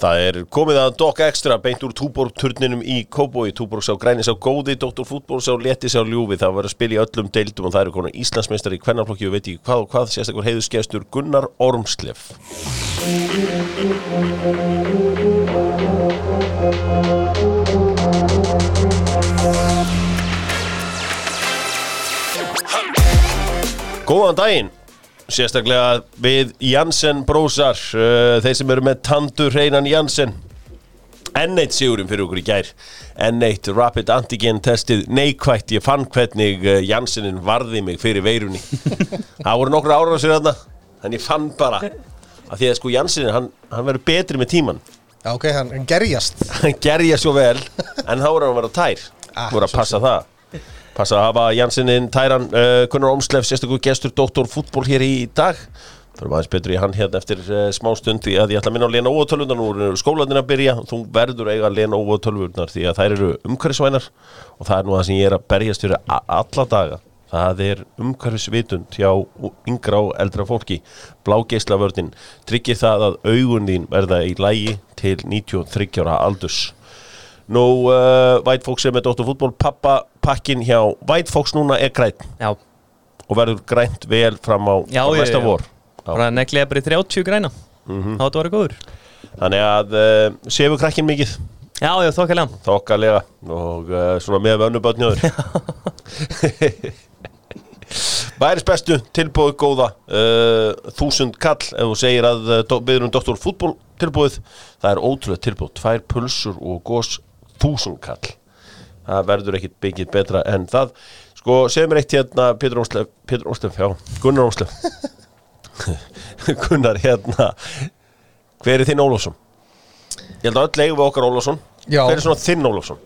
Það er komið að dokka ekstra beint úr Túborg-turninum í Kóboi Túborg sá grænis á góði. Fútból sá léttis á ljúfi, það var að spila í öllum deildum og það eru konar Íslandsmeistar í kvennarflokki og veit ekki hvað og hvað, sérstaklega heiðusgestur Gunnar Ormsleff Góðan daginn Sérstaklega við Janssen brósar uh, Þeir sem eru með tandur hreinan Janssen. N1 sigurum fyrir okkur í gær. N1 Rapid Antigen testið neikvætt. Ég fann hvernig uh, Janssenin varði mig fyrir veirunni. Það voru nokkru ára á sér þarna En ég fann bara að Því að sko Janssenin, hann, hann verður betri með tíman Já, ok, hann, gerjast. Hann gerja svo vel En þá voru hann að vera tær. Ah, voru að passa það Passa að hafa Janssinin tæran uh, Gunnar Ómslef, sérstaklega gestur Dóttor fútból hér í dag. Förum aðeins betur í hann hérna eftir uh, smá stund Því að ég ætla að minna á Lena Óvotölvunar Nú eru skólanir að byrja. Þú verður eiga Lena Óvotölvunar Því að þær eru umhverfisvænar Og það er nú það sem ég er að berjast fyrir alla daga. Það er umhverfisvitund hjá yngra og eldra fólki. Blágeislavörðin tryggir það að augun þín verða í lægi til 93 ára aldurs. Nú, uh, White Fox er með Dóttur fútból Pappa pakkin hjá White Fox núna er grænt Já, og verður grænt vel fram á, Já, næsta vor. Bara neglega bara í 30 græna. Þá þetta var góður. Þannig að uh, séu krakkin mikið? Já, já, þokkalega. Þokkalega. Og uh, svona með vönnu börnjóður Bæris bestu, tilbúið góða uh, þúsund kall? Ef þú segir að uh, biður um doktor fútból tilbúið, það er ótrúlega tilbúið tvær pulsur og gós þúsund kall það verður ekkit byggið betra en það sko, segir mér eitt hérna Pétur Óslef, Pétur Óslef, já, Gunnar Óslef Gunnar hérna hver er þinn Ólafsson? Ég held að öll eigum við okkar Ólafsson Já. hver er svona þinn Ólafsson?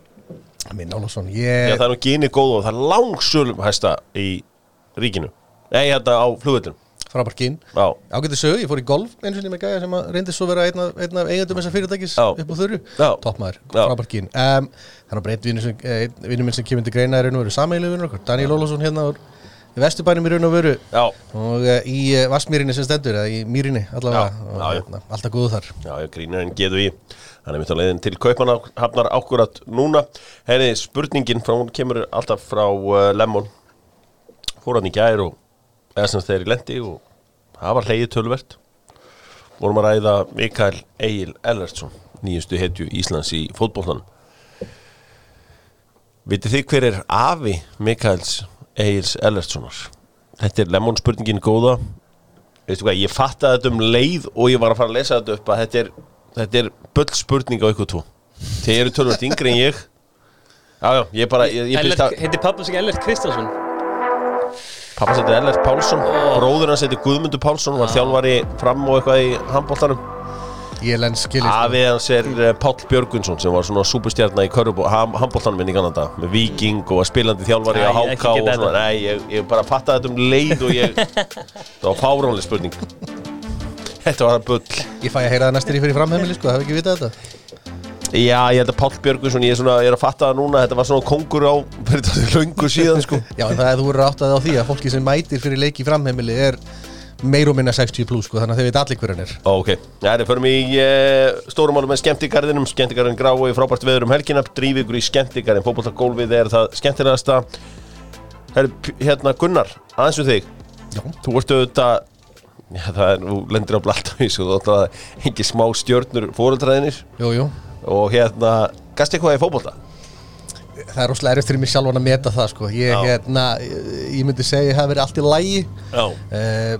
Minn Ólafsson, Já, ég það er nú gynni góð og það er langsölum hæsta í ríkinu Nei, hérna á flugvöldum frábært kyn. Já, Ágættu sögu, ég fór í golf eins og niður með gæja sem að reyndi svo vera einn af, einn af eigendum þessar fyrirtækis Já. upp á. Toppmaður, Já. frábært kyn. Um, Þannig að breynt eh, vinnur minn sem kemur til greina er raun og veru sameiginlega vinnur okkur Daniel Ólafsson hérna úr Vesturbænum í raun og veru. Já, og uh, í uh, Vassmýrinni sem stendur eða í Mýrinni allavega. Hérna, alltaf góðu þar. Já, ég grínir en geðu í. Hann er mitt á leiðin til Kaupmann hafnar ákvörat núna. Henni, spurningin frá hún kemur alltaf frá uh, Lemon. Fór hann í gær og eða sem þeir í lendi og það var hleyið tölvert Vorum að ræða Mikael Egil Ellertsson nýjustu hetju Íslands í fótbollanum Vitið þið hver er afi Mikaels Egils Ellertssonar? Þetta er Lemon spurningin góða. Veistu hvað, ég fattaði þetta um leið og ég var að fara að lesa þetta upp að þetta er, þetta er bull spurning á ykkur tvo. Þeir eru tölvöld yngri en ég. Já, já, ég bara, ég, ég að Heiti pappa sig Ellert Kristjánsson Pappa seti Ellert Pálsson, bróður hans heiti Guðmundur Pálsson var þjálfari fram og eitthvað í handbóltanum Ég lens skilir Afið hans er uh, Páll Björgunsson sem var svona súperstjarnar í handbóltanum minn í Kanada með Viking og spilandi þjálfari á ekki og svona. Nei, ég, ég bara fattaði þetta um leið og ég Það var fáránlega spurning. Þetta var það bull. Ég fæ að heyra það næstir í fyrir framheimili sko, hef ekki vitað þetta Já, ég held að Páll Björgunsson, ég er, svona, ég er að fatta það núna Þetta var svona kongur á löngu síðan sko. Já, en það er þú verður áttað á því að fólki sem mætir fyrir leiki framheimili er meir og minna 60 plus sko, þannig að þeir veit allir hver hann er. Ok, það förum í uh, stórumálum með skemmtigarðinum. Skemmtigarðin grá og í frábært veður um helgina. Drífi ykkur í skemmtigarðin, fótboltagólfið er það skemmtilegasta. Her, Hérna Gunnar, aðeins við þig. Já. Þú ert auðvitað Já, það er, þú lendir á blaltavís og þú ætlar að engi smá stjörnur fóreldræðinir Jú, jú, og hérna, gasti eitthvað í fótbolta? það er erfitt fyrir mig sjálfan að meta það sko. Ég, hérna, ég, ég myndi segja að það verið allt í lægi uh,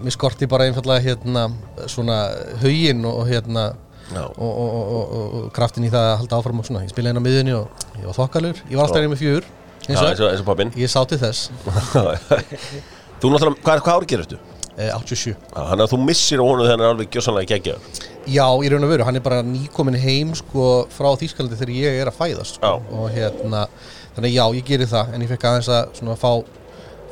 Mér skorti bara einfallega hérna svona haugin og hérna og, og, og, og, kraftin í það að halda áfram og svona, ég spilaði inn á miðunni og ég var þokkalur, ég var alltaf einnig með já eins og pappinn ég sá til þess. Þú náttúrulega, hvað, hvað ár gerir þetta? Eh, 87 Þannig að þú missir á honum þegar hann er alveg gjössanlega geggjaður. Já, í raun og veru, hann er bara nýkomin heim sko frá Þýskalandi þegar ég er að fæðast sko. Og hérna, þannig já, ég geri það en ég fekk aðeins að svona fá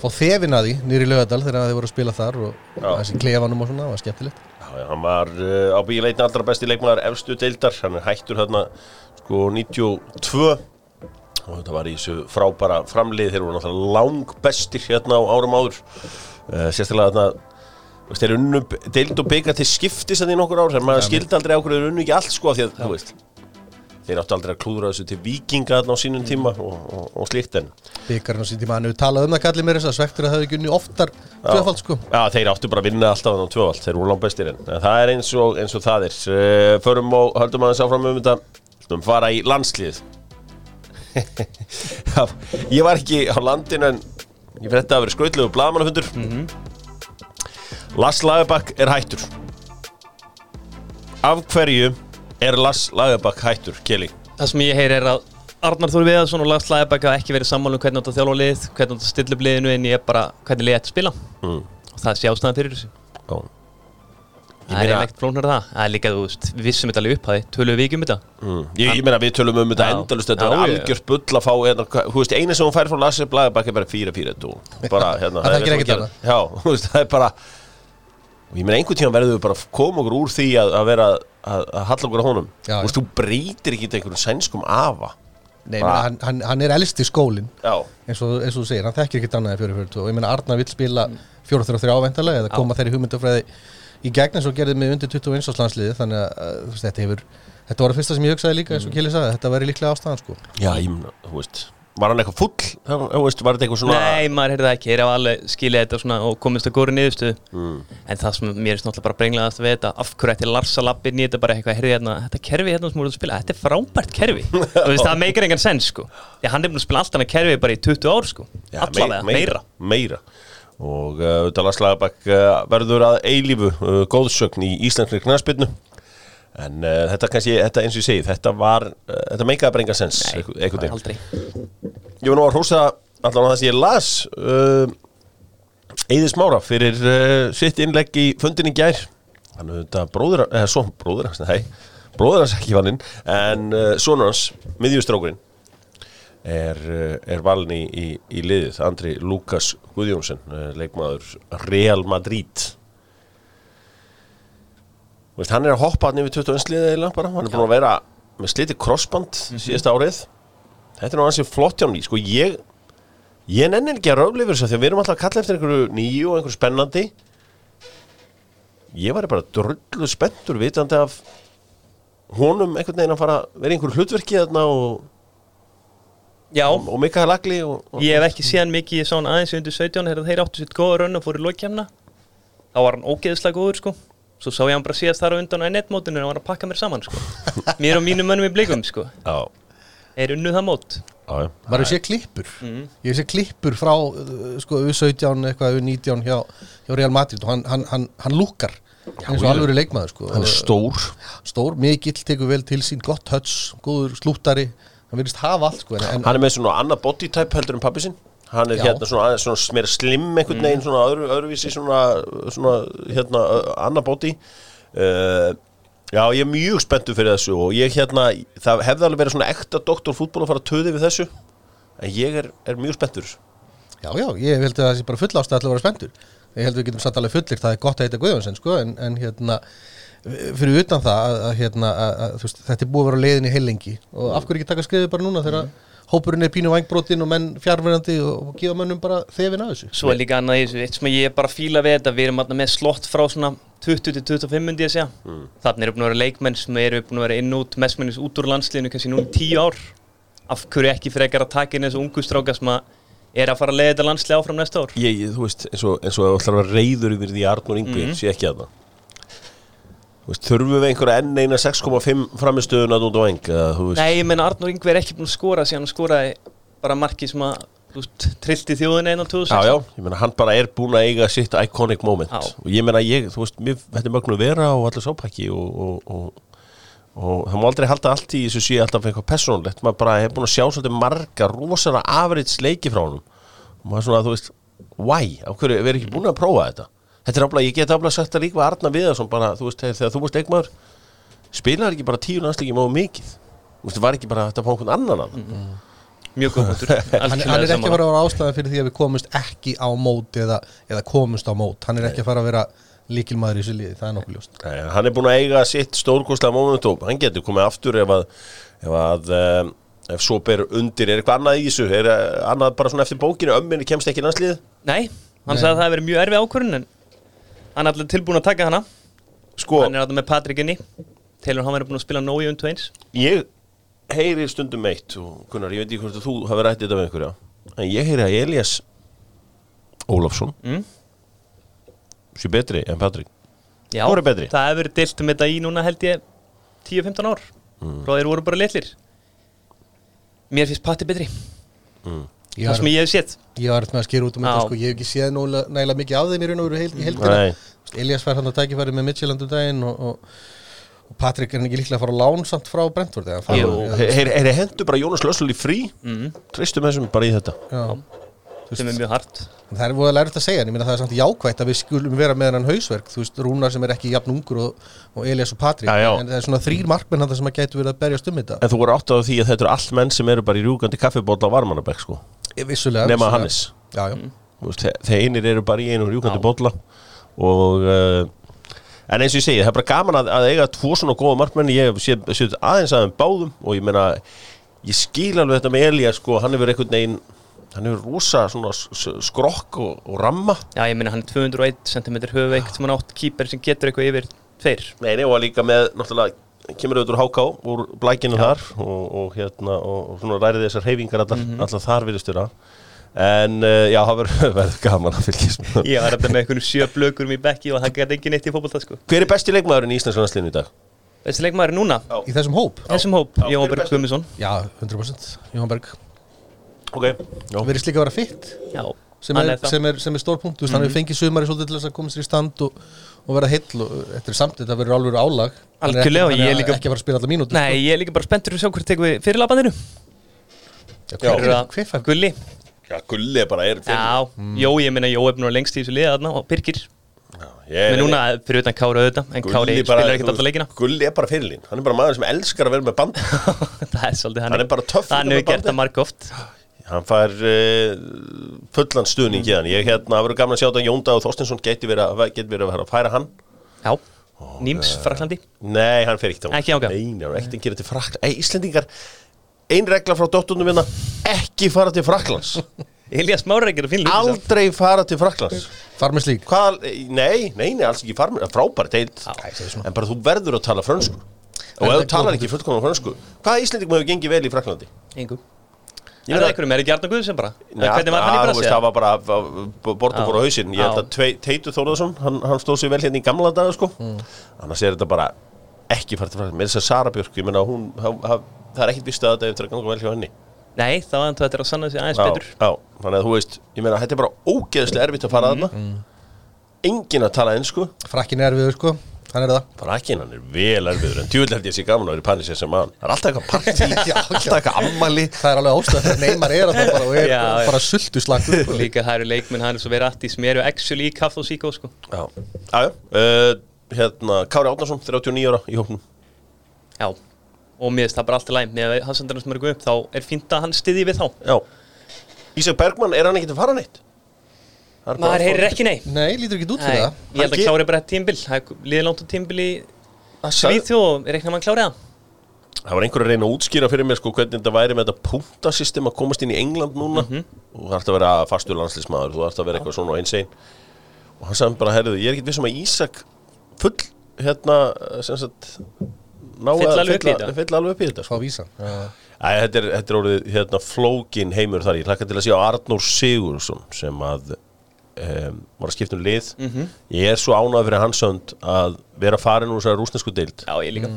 fá þefin að því nýri lögadal þegar þið voru að spila þar og þessi klefanum og svona, það var skemmtilegt. Já, já, hann var uh, á bíleitin allra besti leikmaður efstu deildar, hann er hættur hérna sko 92 og þetta var í þessu frábæra framlið þeir voru náttúrulega lang bestir hérna á árum áður. Uh, sérstaklega þarna Þeir unnu deild og byggja til skiptis að því nokkur ár, þegar maður skildi aldrei ákveður þeir unnu ekki allt sko því að, þú veist þeir áttu aldrei að klúðra þessu til vikinga þarna á sínum tíma og, og, og slíkt en Byggarinn á sín tíma, hann hefur talað um það kallið mér þess að svektur að það hefði ekki unni oftar tvöfald sko. Já, þeir áttu bara að vinna alltaf þannig á tvöfald, þeir voru langt bestir en en það er eins og, eins og það er. Uh, Förum og höldum aðeins áfram um þetta. Stum fara í landslið. Ég var ekki á landinu en ég fyrir þetta að vera skrautlegu blagamannafundur Lass Lagerbakk er hættur Af hverju er Lass Lagerbakk hættur, Kjeli? Það sem ég heyri er að Arnar Þór Viðarsson og Lars Læðabæk hafa ekki verið sammála um hvernig að þjálfa lið, hvernig að stilla upp liðinu en ég er bara hvernig liðið ætti að spila Mm. og það sé ástæðan fyrir þessu Já. Það er eiginlega ekkert flóknar það Það er líka, þú veist, við vissum þetta alveg upphæði töluðu við ekki um þetta Mm. Ég, ég meina við tölum um þetta Já. endalust þetta Já, er já. algjört bull að fá hérna, hva- þú veist, eina sem hún fær frá Lasse Blagebakk er bara 4-4 þú bara, hérna, Það er þekkir ekkert gerir. Já, þú veist, það er bara og ég meina einhvern tíma verðum við bara að koma okkur úr því að, að vera að, að halla okkur á honum. Já, veist, þú breytir ekki einhverjum sænskum afa. Nei, Bara- hann, hann, hann er elst í skólinn Já, eins og, eins og þú segir, hann þekkir ekkert annað en 4-4-2 og ég meina Arnar vill spila 4-3-3 ávæntalega eða koma þeirri hugmyndafræði í gegn eins og gerði með undir 21 árs landsliði þannig að uh, þú veist, þetta hefur þetta var það fyrsta sem ég hugsaði líka eins og Kili sagði þetta væri líklega ástæðan sko. Já, ég meina, þú veist Var hann eitthvað full? Var þetta eitthvað svona Nei, maður heyrði það ekki, þeir hafa alveg skilið þetta svona og komist að góri niðurstöðu. Mm. En það sem mér er náttúrulega bara brenglaðast við þetta Af hverju ætti Lars að lappa inn í þetta bara eitthvað Heyrði hérna, þetta kerfi hérna sem voruð að spila Þetta er frábært kerfi. Veist, það meikar engan sens sko. Því hann er búin að spila allt annað kerfi bara í 20 ár sko. Já, Allavega, mei- meira, meira. Og uh, Lars Lagerbakk uh, verður að eilífu uh, góðsögn í Íslandri knæspinnu En uh, þetta kannski, þetta eins og ég segi, þetta var, uh, þetta meikaði bara enga sens Nei, einhvern veginn. Ég var nú að hrósa allan að það sem ég las uh, Eði Smára fyrir uh, sitt innlegg í fundin í gær. Hann auðvitað bróður, eða svo bróður hans, nei Bróður hans ekki vaninn En sonur hans, miðjustrákurinn er, er valin í, í, í liðið Andri Lukas Guðjónsson leikmaður Real Madrid veist, hann er að hoppa hann yfir 21 liðið eiginlega bara, hann er búin að vera með sliti crossband síðasta árið. Þetta er nú hansi flott hjá hann í sko ég ég nenni ekki að röfla yfir þess að því að við erum alltaf að kalla eftir einhverju nýju og einhverju spennandi. Ég var bara drullu spenntur vitandi af honum einhvern veginn að fara í einhverju hlutverki þarna og, Já, og, og Mikael Agli og, og, ég hef ekki séðan mikið sá hann aðeins undir 17 Þegar þeir áttu sitt góða raun og fóru í lokkjæmna Þá var hann ógeðslega góður sko Svo sá ég hann bara síðast þar á undan á nettmótinu og hann var að pakka mér saman sko. Mér og mínum mönnum í blikum sko. Já, Er unnuð það mót. Já, já. maður sé klippur? Ég sé klippur frá uh, sko U17 eitthvað U19 hjá, hjá Real Madrid og hann, hann, hann, hann lúkar eins og alveg leikmaður sko. Hann er stór. stór, mikill, tekur vel til sín gott höts, góður slúttari. Hann virðist hafa allt sko en, hann er með svona annað body type heldur en pappi sinn hann er Já. hérna svona, aðeins svona meira slim einhvern veginn svona öðru, öðruvísi svona, svona hérna annað body. Uh, já ég er mjög spenntur fyrir þessu og ég hérna það hefði alveg verið svona ekta doktorfútból að fara að töði við þessu en ég er, er mjög spenntur. Já, já, ég held að það sé bara full ástæð að vera spenntur. Ég held að við getum satt alveg fullir það er gott að heita Guðjónsson sko en, en hérna fyrir utan það að, að, hérna, að, að, þetta er búið að vera á leiðinni heilengi og af hverju ekki taka skrifið bara núna þegar hópurinn er pínu vangbrotin og menn fjárverandi og, og gefa mönnum bara þefin að þessu Svo er líka annað þessu, eitt sem ég er bara fíla við þetta, við erum þarna með slott frá svona 20-25 myndi ég að segja. Mm. Þannig eru búin að vera leikmenn sem eru búin að vera inn út, mestmennis út úr landsliðinu kannski núna í 10 ár. Af hverju ekki frekar að taka inn þessu ungu stráka sem að er að fara að leiða þetta landslið áfram næsta ár? ég, ég- þú veist, eins og, eins og veist, þurfum við einhverja enn eina 6,5 framistöðun að út á eng Nei, ég menna Arnur Ingvi er ekki búin að skora síðan hann skoraði bara marki sem að trillti þjóðin einn á 2006. Já, já, ég meina hann bara er búin að eiga sitt iconic moment. Já. og ég meina ég, þú veist, mér, er mögnu vera og allir sápæki og, og, og, og það má aldrei halda allt í þessu sé alltaf eitthvað persónulegt, maður bara hefur búin að sjá svolítið marga rosalega afrits leiki frá honum. Og maður svona, þú veist, why, af hverju, við erum ekki búin að prófa þetta þetta er aflega, ég get aflega sagt það líka við Arna Viðarsson bara, þú veist, þegar þú varst leikmaður spilaði ekki bara tíu landsleiki máðu mikið. Þú veist, það var ekki bara þetta á einhvern annan mm. Mjög góð punktur. hann, hann er ekki að fara að vera ástæða fyrir því að við komumst ekki á mót eða, eða komumst á mót. Hann er ekki að fara að vera líkilmaður í þessu liði, það er nokkuð ljóst. Hann er búin að eiga sitt stórkostlega momentum hann getur komið aftur ef að ef, að, um, ef svo ber undir. Er eitthvað annað í þessu? Er uh, annað bara svona eftir bókinu ömminni kemst ekki í landslið Nei, hann sagði að það hefði verið mjög erfið ákvörðun en hann er allir tilbúin að taka hana. Sko, hann er alltaf með Patrik inni. Telur hann verið búin að spila nóg í undu eins. Ég heyri stundum eitt og Gunnar, ég veit ekki hvort þú hafi rætt þetta við einhverja en ég heyri að Elias Ólafsson mm? sé betri en Patrik Já, það hefur verið dilt um þetta í núna held ég 10-15 ár. Mm. frá þeir voru bara litlir. Mér finnst Patti betri. Ég það var, sem ég hef séð. ég var með að skýra út um þetta sko, ég hef ekki séð nægilega mikið af þeim í raun og veru í veist, Elias fær hann að tækifæri með Midtjylland um daginn og, og, og Patrik er ekki líklega að fara á lán samt frá Brentford. Heyri heyri hendur bara Jónas Lössl í frí? Mm. Tristum þessum bara í þetta. Sem er mjög hart. En Það er voða lærið að segja, en ég meina það er samt jákvætt að við skulum vera með hann hausverk, þú veist, Rúnar sem er ekki jafn ungur og, og Elias og Patrik, Já, já. en það er svona þrýr markmenn hann sem að gætu verið að berjast um þetta. En þú voru átt á því að þetta eru allt menn sem eru bara í rjúkandi kaffibóla á Varmanabæk sko vissulega. Nema vissulega. Hannes Já, já. Þú veist, þe- Þeir einir eru bara í einu rjúkandi bóla Og uh, En eins og ég segi, það er bara gaman að, að eiga tvo svona góða markmenn Ég séð séð aðeins að þeim báðum Og ég meina, ég skil alveg þetta með Elías sko, Hann hefur einhvern veginn Hann hefur rosa skrokk og, og ramma já ég minna hann er 201 cm höfveikt sem hann átt kýper sem getur eitthvað yfir tveir Nei, nei, og líka með, náttúrulega kemur auðvitað úr háká úr blækinu þar og, og hérna, og, og svona rærið þessar hreyfingar allar, Mhm. allar þar virðist vera. En uh, já, það verður verður gaman að fylgjast með ég var þetta með einhvern sjö blökurum í bekki og hann gæti ekki neitt í fótbolta sko. Hver er besti leikmaðurinn í Íslands landsliðinu í dag? þessi leikmaður er núna Í þessum hóp? þessum hóp, Já, er Jóhann Berg? Guðmundsson. Já, 100%. Jóhann Berg. Ok, já, Það verðist líka að vera fitt, já, sem er, er það. sem er, sem er stór punkt, þú veist, hann hefur fengið sumari svolítið til þess að koma sér í stand og, og vera heill og er samt, þetta verður alveg álag. Hann er Algjörlega, ekki, ég hann er líka- ekki að fara að spila allar mínútur. Nei, ég er líka bara spenntur að sjá hvort tekur við fyrirlabandinu sko. Já. Hver, hver, hver fær? Gulli já Gulli er bara er Já, Jó, ég meina Jó er vera lengst í þessu liða þarna og Birgir ég, Men núna fyrir utan Kára auðvitað En Kári spilar ekkert alltaf leikina Gulli er bara fyrirlín, hann er bara maður sem elskar að vera með band Það er svolítið Hann er bara töff Hann fær uh, fullan stuðning hann Ég hérna, það verður gaman að sjá þetta. Jónda og Þorstinsson geti verið að, geti verið að færa hann. Já, Níms, Fraklandi Nei, hann fer ekki þangað. Ekki þangað? Nei, nei, hann er ekkert að gera til Fraklands Ei, Íslendingar, ein regla frá dóttunum minna Ekki fara til Fraklands Elias Mára ekki að finna lítið Aldrei fara til Fraklands Farmers League. Hvað, nei, nei, nei, alls ekki ég segi svona. En bara þú verður að tala frönsku. Og ef þú talar ekki fullkomna frönsku Hvaða Íslendingum hefur gengið vel í Fraklandi? Engu Ég veit að- einhverjum, er ekki Arna Guðsson bara? Nei, Hvernig var hann í að, veist, Það var bara bortum fór á hausinn Ég held að Teitur Þórðarsson hann, hann stóð sér vel hérna í gamla daga sko. Mm. Annars er þetta bara ekki fært frá Með þess að Sara Björk, ég menna hún ha, ha, Það er ekkit vist að þetta eftir að ganga vel hjá henni Nei, þá var þetta að sanna sig aðeins betur já, þannig að þú veist Ég meina, þetta er bara ógeðslega erfitt að fara Mhm. mm. þarna Engin að tala ennsku Frakkin er við, sko. Hann er það. Bara ekki hann er vel erfiður En djúvel held ég sé gaman að vera í Paris sem mann Það er alltaf eitthvað partí, Já, alltaf eitthvað ammali Það er alveg ástæð þegar Neymar er að það bara og er Já, já. bara sultu slagur. Og líka það eru leikmenn hann svo verið afti sem eru actually í kaff og síkó sko. Já, já, já. Uh, Hérna, Kári Átnarsson, 39 ára í hóknum Já. Og mér finnst það bara alltaf læg Með hansendarinn sem eru guð upp Þá er fínt að hann stiði við þá. Já. Ísak Bergmann, er hann ekkert að fara neitt? Það Maður að heyrir fá- ekki nei Nei, lítur ekki út Nei, fyrir það. ég held Hann að ge- klári bara þetta tímbil Það liðið langt á tímbil í Það sagði- Svíþjóð og reikna mann klárið það Það var einhver að reyna að útskýra fyrir mér sko hvernig þetta væri með þetta punktasystem að komast inn í England núna Mhm. og þú þarfst að vera fastur landslísmaður þú þarfst að vera eitthvað svona og eins einn og hann sagði bara, herriðu, ég er ekkert vissum að Ísak full, hérna sem sagt ná Fylla að- alveg upp í þetta. fylla alveg upp í þetta Fá sko. vísan. Já. Æ, þetta, er, þetta er orðið hérna, flókin heimur þar ég hlakka til að sjá Arnór Sigursson sem að um, var að skipta um lið. Mhm. ég er svo ánægð fyrir hans hönd að vera farin úr þessari rúsnesku deild. Já, ég líka.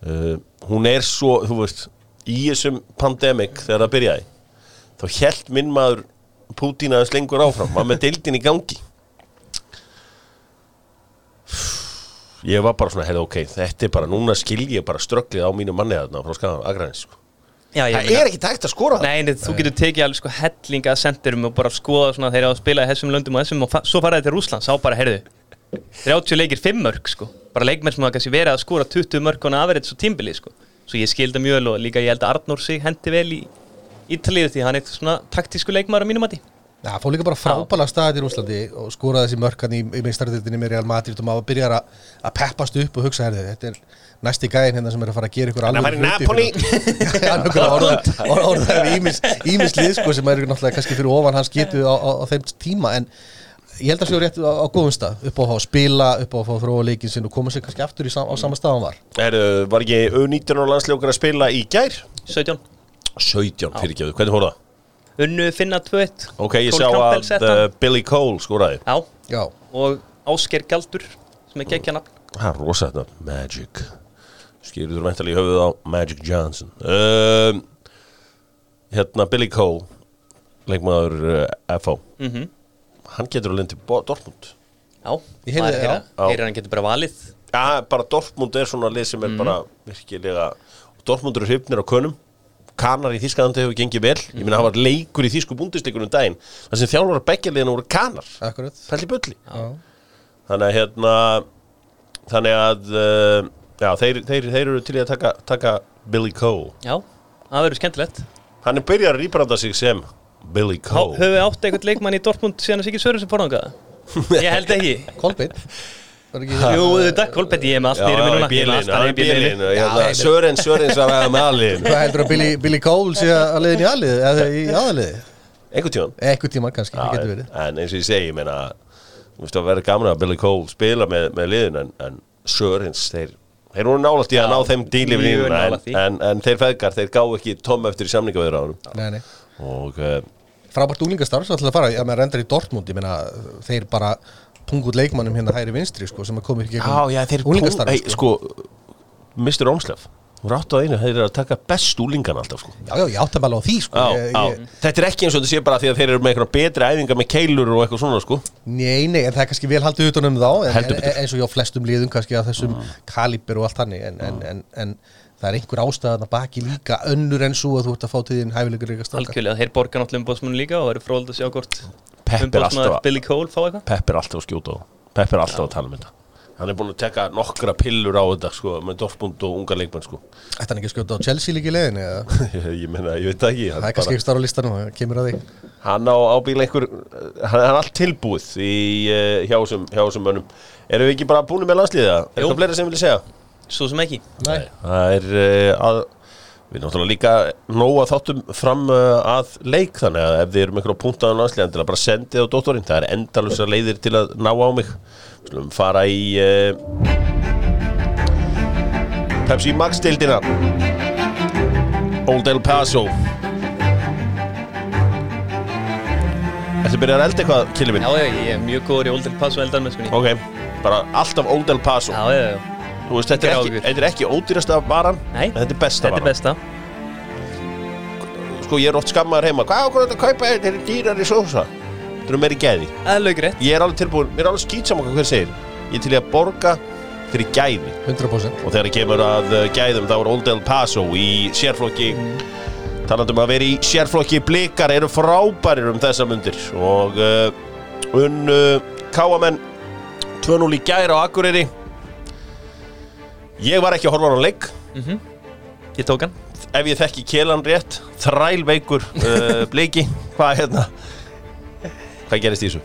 Uh, hún er svo, þú veist í þessum pandemic þegar það byrjaði þá held minn maður Pútín aðeins lengur áfram var með deildin í gangi. Ég var bara svona, heyrðu ok þetta er bara, núna skil ég bara strögglið á mínu manni þarna frá skagan agræðins sko. Já, það meina- er ekki tægt að skora. Það Nei, þú getur tekið alveg sko hellinga sendirum og bara skoða svona þeir eru að spila í þessum löndum og þessum og svo faraði til Rúsland, sá bara, heyrðu 30 leikir 5 mörg, sko. Bara leikmenn sem hafa kannski verið að skora 20 mörg og aðverið svo tímbili, sko. Svo ég skildi mjög vel og líka ég held að Arnór sig hendi vel í Ítalíu því hann er svona taktísku leikmaður á mínum mati. Já, fór líka bara frábæla staðið í Rúslandi og skoraði þessi mörkan í, í meistardildinni með Real Madrid og maður byrjar að, peppast upp og hugsa herði, þetta er næsti gæðin hérna sem er að fara að gera ykkur alveg fara í Napoli. Já, nákvæmlega orðaði við ímis, ímis lið sko, sem er náttúrulega kannski fyrir ofan hans getu á, á, á þeim tíma. En ég held að séu rétt á, á góðum stað upp á að spila, upp á að fá þróa leikin sinn og koma sér kannski aftur sam, á sama stað hann var. Heru, Var ekki U19 og landsljókar að spila í gær? 17 17 fyrir ekki, hvernig fór það? Unnu finna 2-1 Ok, ég sá að uh. Billy Cole skoraði. Já, Já, og Ásker Galdur sem er geggja nafn. Það er rosa þetta, Magic Skýrður þú væntalega í höfuð á Magic Johnson. Um, Hérna Billy Cole leikmaður uh, FO mm Hann getur að lendi Dortmund. Já, Ég heyrði- já. heyrir hann getur bara valið. Já, bara Dortmund er svona lið sem er bara virkilega Dortmund eru hrifnir á könum. Kanar í Þískalandi hefur gengið vel. Ég minna, það var leikur í Þísku búndisleikunum daginn. Það sem þjálfur að beggjarliðinu voru kanar. Akkurat. Pælli bulli. Þannig að hérna Þannig að uh, Já, þeir, þeir, þeir eru til í að taka, taka Billy Cole. Já, það verður skemmtilegt. Hann er byrjar að rýbranda sig sem Billy Há- Cole. Höfum við átt eitthvað leikmann í Dortmund síðan að Siggi Sörur sem fórhangaða? Ég held ekki. Ekki Jú, þetta, ég er með allt Já, í Ég er með bílinu, allt hann annað er í bílinu. bílinu Já, hérna, Sörens, Sörens að vera með aðliðin Hvað heldur að Billy, Billy Cole sé að leiðin í aðlið eða í aðaliði? Einhvern tíðan Ekkert tíma kannski, það getur verið. En eins og ég segi, ég meina Þú veist að vera gaman að Billy Cole spila með, með liðin En, en Sörens, þeir Þeir voru nálægt í að ná þeim díli við mjög línuna en, en, en þeir feðgar, þeir gá ekki tom eftir í samningaviður á nei. Og uh, Frábært úlingastarf svo ætla að fara, ég meina reyndar í Dortmund ég meina þeir bara pungut leikmannum hérna hæri vinstri sko sem er komið já, þeir úlingastarf Ei, sko, Mr. Omslef Þú rátt á einu, þeir eru að taka best úlingan alltaf sko. Já, já, ég átta bara á því sko Já, ég, já. ég, Þetta er ekki eins og þetta sé bara því að þeir eru með eitthvað betri æfingar með keilur og eitthvað svona sko. Nei, nei, en það er kannski vel haldið utan um þá en, en, betur. eins og hjá flestum liðum kannski að þessum kaliber og allt hannig en, en, en, en það er einhver ástæðan að baki líka önnur en svo að þú ert að fá til þín hæfilegur ykkur strákar Algjörlega, þeir borga náttúrulega umbóðsmannu líka og verður fróðald að sjá hvort alltaf Billy Cole fá eitthvað Pepp er alltaf að skjóta á Pepp er alltaf að tala um þetta Hann er búin að tekka nokkra pillur á þetta sko, með Dortmund og unga leikmenn sko. Ætti hann ekki að skjóta á Chelsea leiðinni eða? ég meina, ég veit það ekki Það er kannski ekki starf á listanum, það kemur að því hann á ábíla einhver hann, er allt tilbúið í, uh, hjá þessum hjá þessum mönnum Erum við ekki bara búin með landsliða? Er eitthvað fleira sem vilja segja? Svo sem ekki Nei, Það er uh, að við náttúrulega líka nóg að þáttum fram uh, að leik þannig að ef þið eru með einhverja punkta á landsliðan til að bara sendið á dóttorinn það er endalusa leiðir til að ná á mig. Við Skulum fara í uh, Pepsi Max dildina Old El Paso. Þetta byrjar að elda eitthvað, Killi minn? Já, já, ég er mjög góður í Old El Paso eldar með skunni Ok, bara alltaf Old El Paso. Já, já, já veist, þetta er, Ekki þetta er ekki ódýrasta varan Nei, en Þetta er besta þetta er varan. besta. Sko, ég er oft skammaður heima. Hvað ákveður þetta að kaupa þetta? Er dýrar í sósa. Þetta er meiri gæði. Eðlaug rétt Ég er alveg tilbúin, mér er alveg skýtsam okkur hver segir. Ég er til í að borga fyrir gæði. 100% Og þegar það kemur að uh, gæðum þá er Old El Paso í sérflokki. Talandum að vera í sérflokki blikar eru frábærir um þessa mundir. Og uh, unnu Káamenn 2-0 í gæri á Akureyri Ég var ekki að horfa á leik. Ég tók hann. Ef ég þekki kélan rétt þrælveikur uh, bleiki hvað hérna? Hvað gerist í þessu?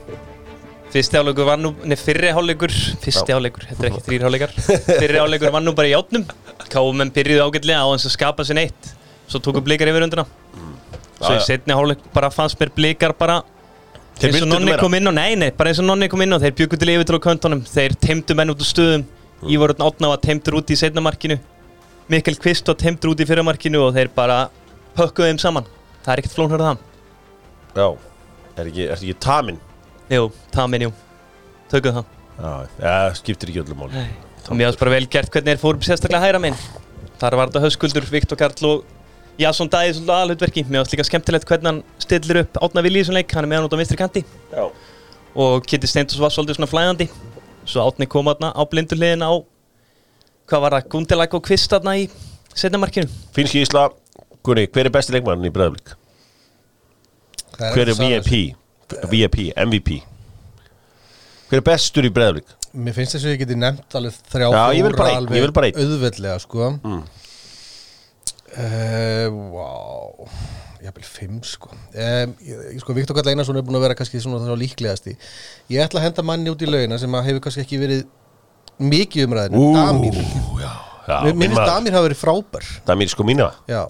Fyrsti áleikur var nú, nei fyrri áleikur Fyrsti áleikur, þetta er ekki þrýr áleikar Fyrri áleikur var nú bara í játnum Káum byrjuðu ágætlega á hans að skapa sér neitt Svo tóku blikar yfir undina Svo í setni áleik bara fannst mér blikar bara Þeir eins og nonni kom inn og, nei nei, bara eins og nonni kom inn og þeir byggu til yfir til á köntunum Þeir teimdu menn út úr stöðum Ívar Örn Átna var teimtur út í setna markinu. Mikkel Kvist var teimtur út í fyrra markinu og þeir bara pökkuðu þeim saman. Það er ekkert flónur það. Já, er ekki, er ekki tamin? Jú, það minn, jú. Tökum það. Já, ja, skiptir ekki öllum máli. Og mér varst bara vel gert hvernig þeir fórum sérstaklega hæra minn Þar var þetta höskuldur, Viktor Karl og Jason Dæði svolítið aðalhutverki Mér varst líka skemmtilegt hvernig hann stillir upp Átna þessum leik, hann er með hann út á vinstri kanti. Já, Og Kitty Steindors var svolítið svona flæðandi Svo Átni kom aðna á blindurliðin á Hvað var það, Gundelag og Kvist aðna í setna markinu finnski Ísla Gunni, hver er besti leikmann í Breiðablík? Hver er VIP? VIP, MVP Hver er bestur í Breiðablík? Mér finnst þess að ég geti nefnt alveg þrjá Já, ég vil fjóra bara einn, alveg ég vil bara einn. Auðveldlega, sko Mm. Uh, wow Jafnvel fimm sko. Um, ég, sko Viktor Karl Einarsson er búin að vera kannski svona það líklegasti. Ég ætla að henda manni út í laugina sem að hefur kannski ekki verið mikið umræðinu Damir. já, já Mér minn finnst maður. Damir hafa verið frábær. Damir sko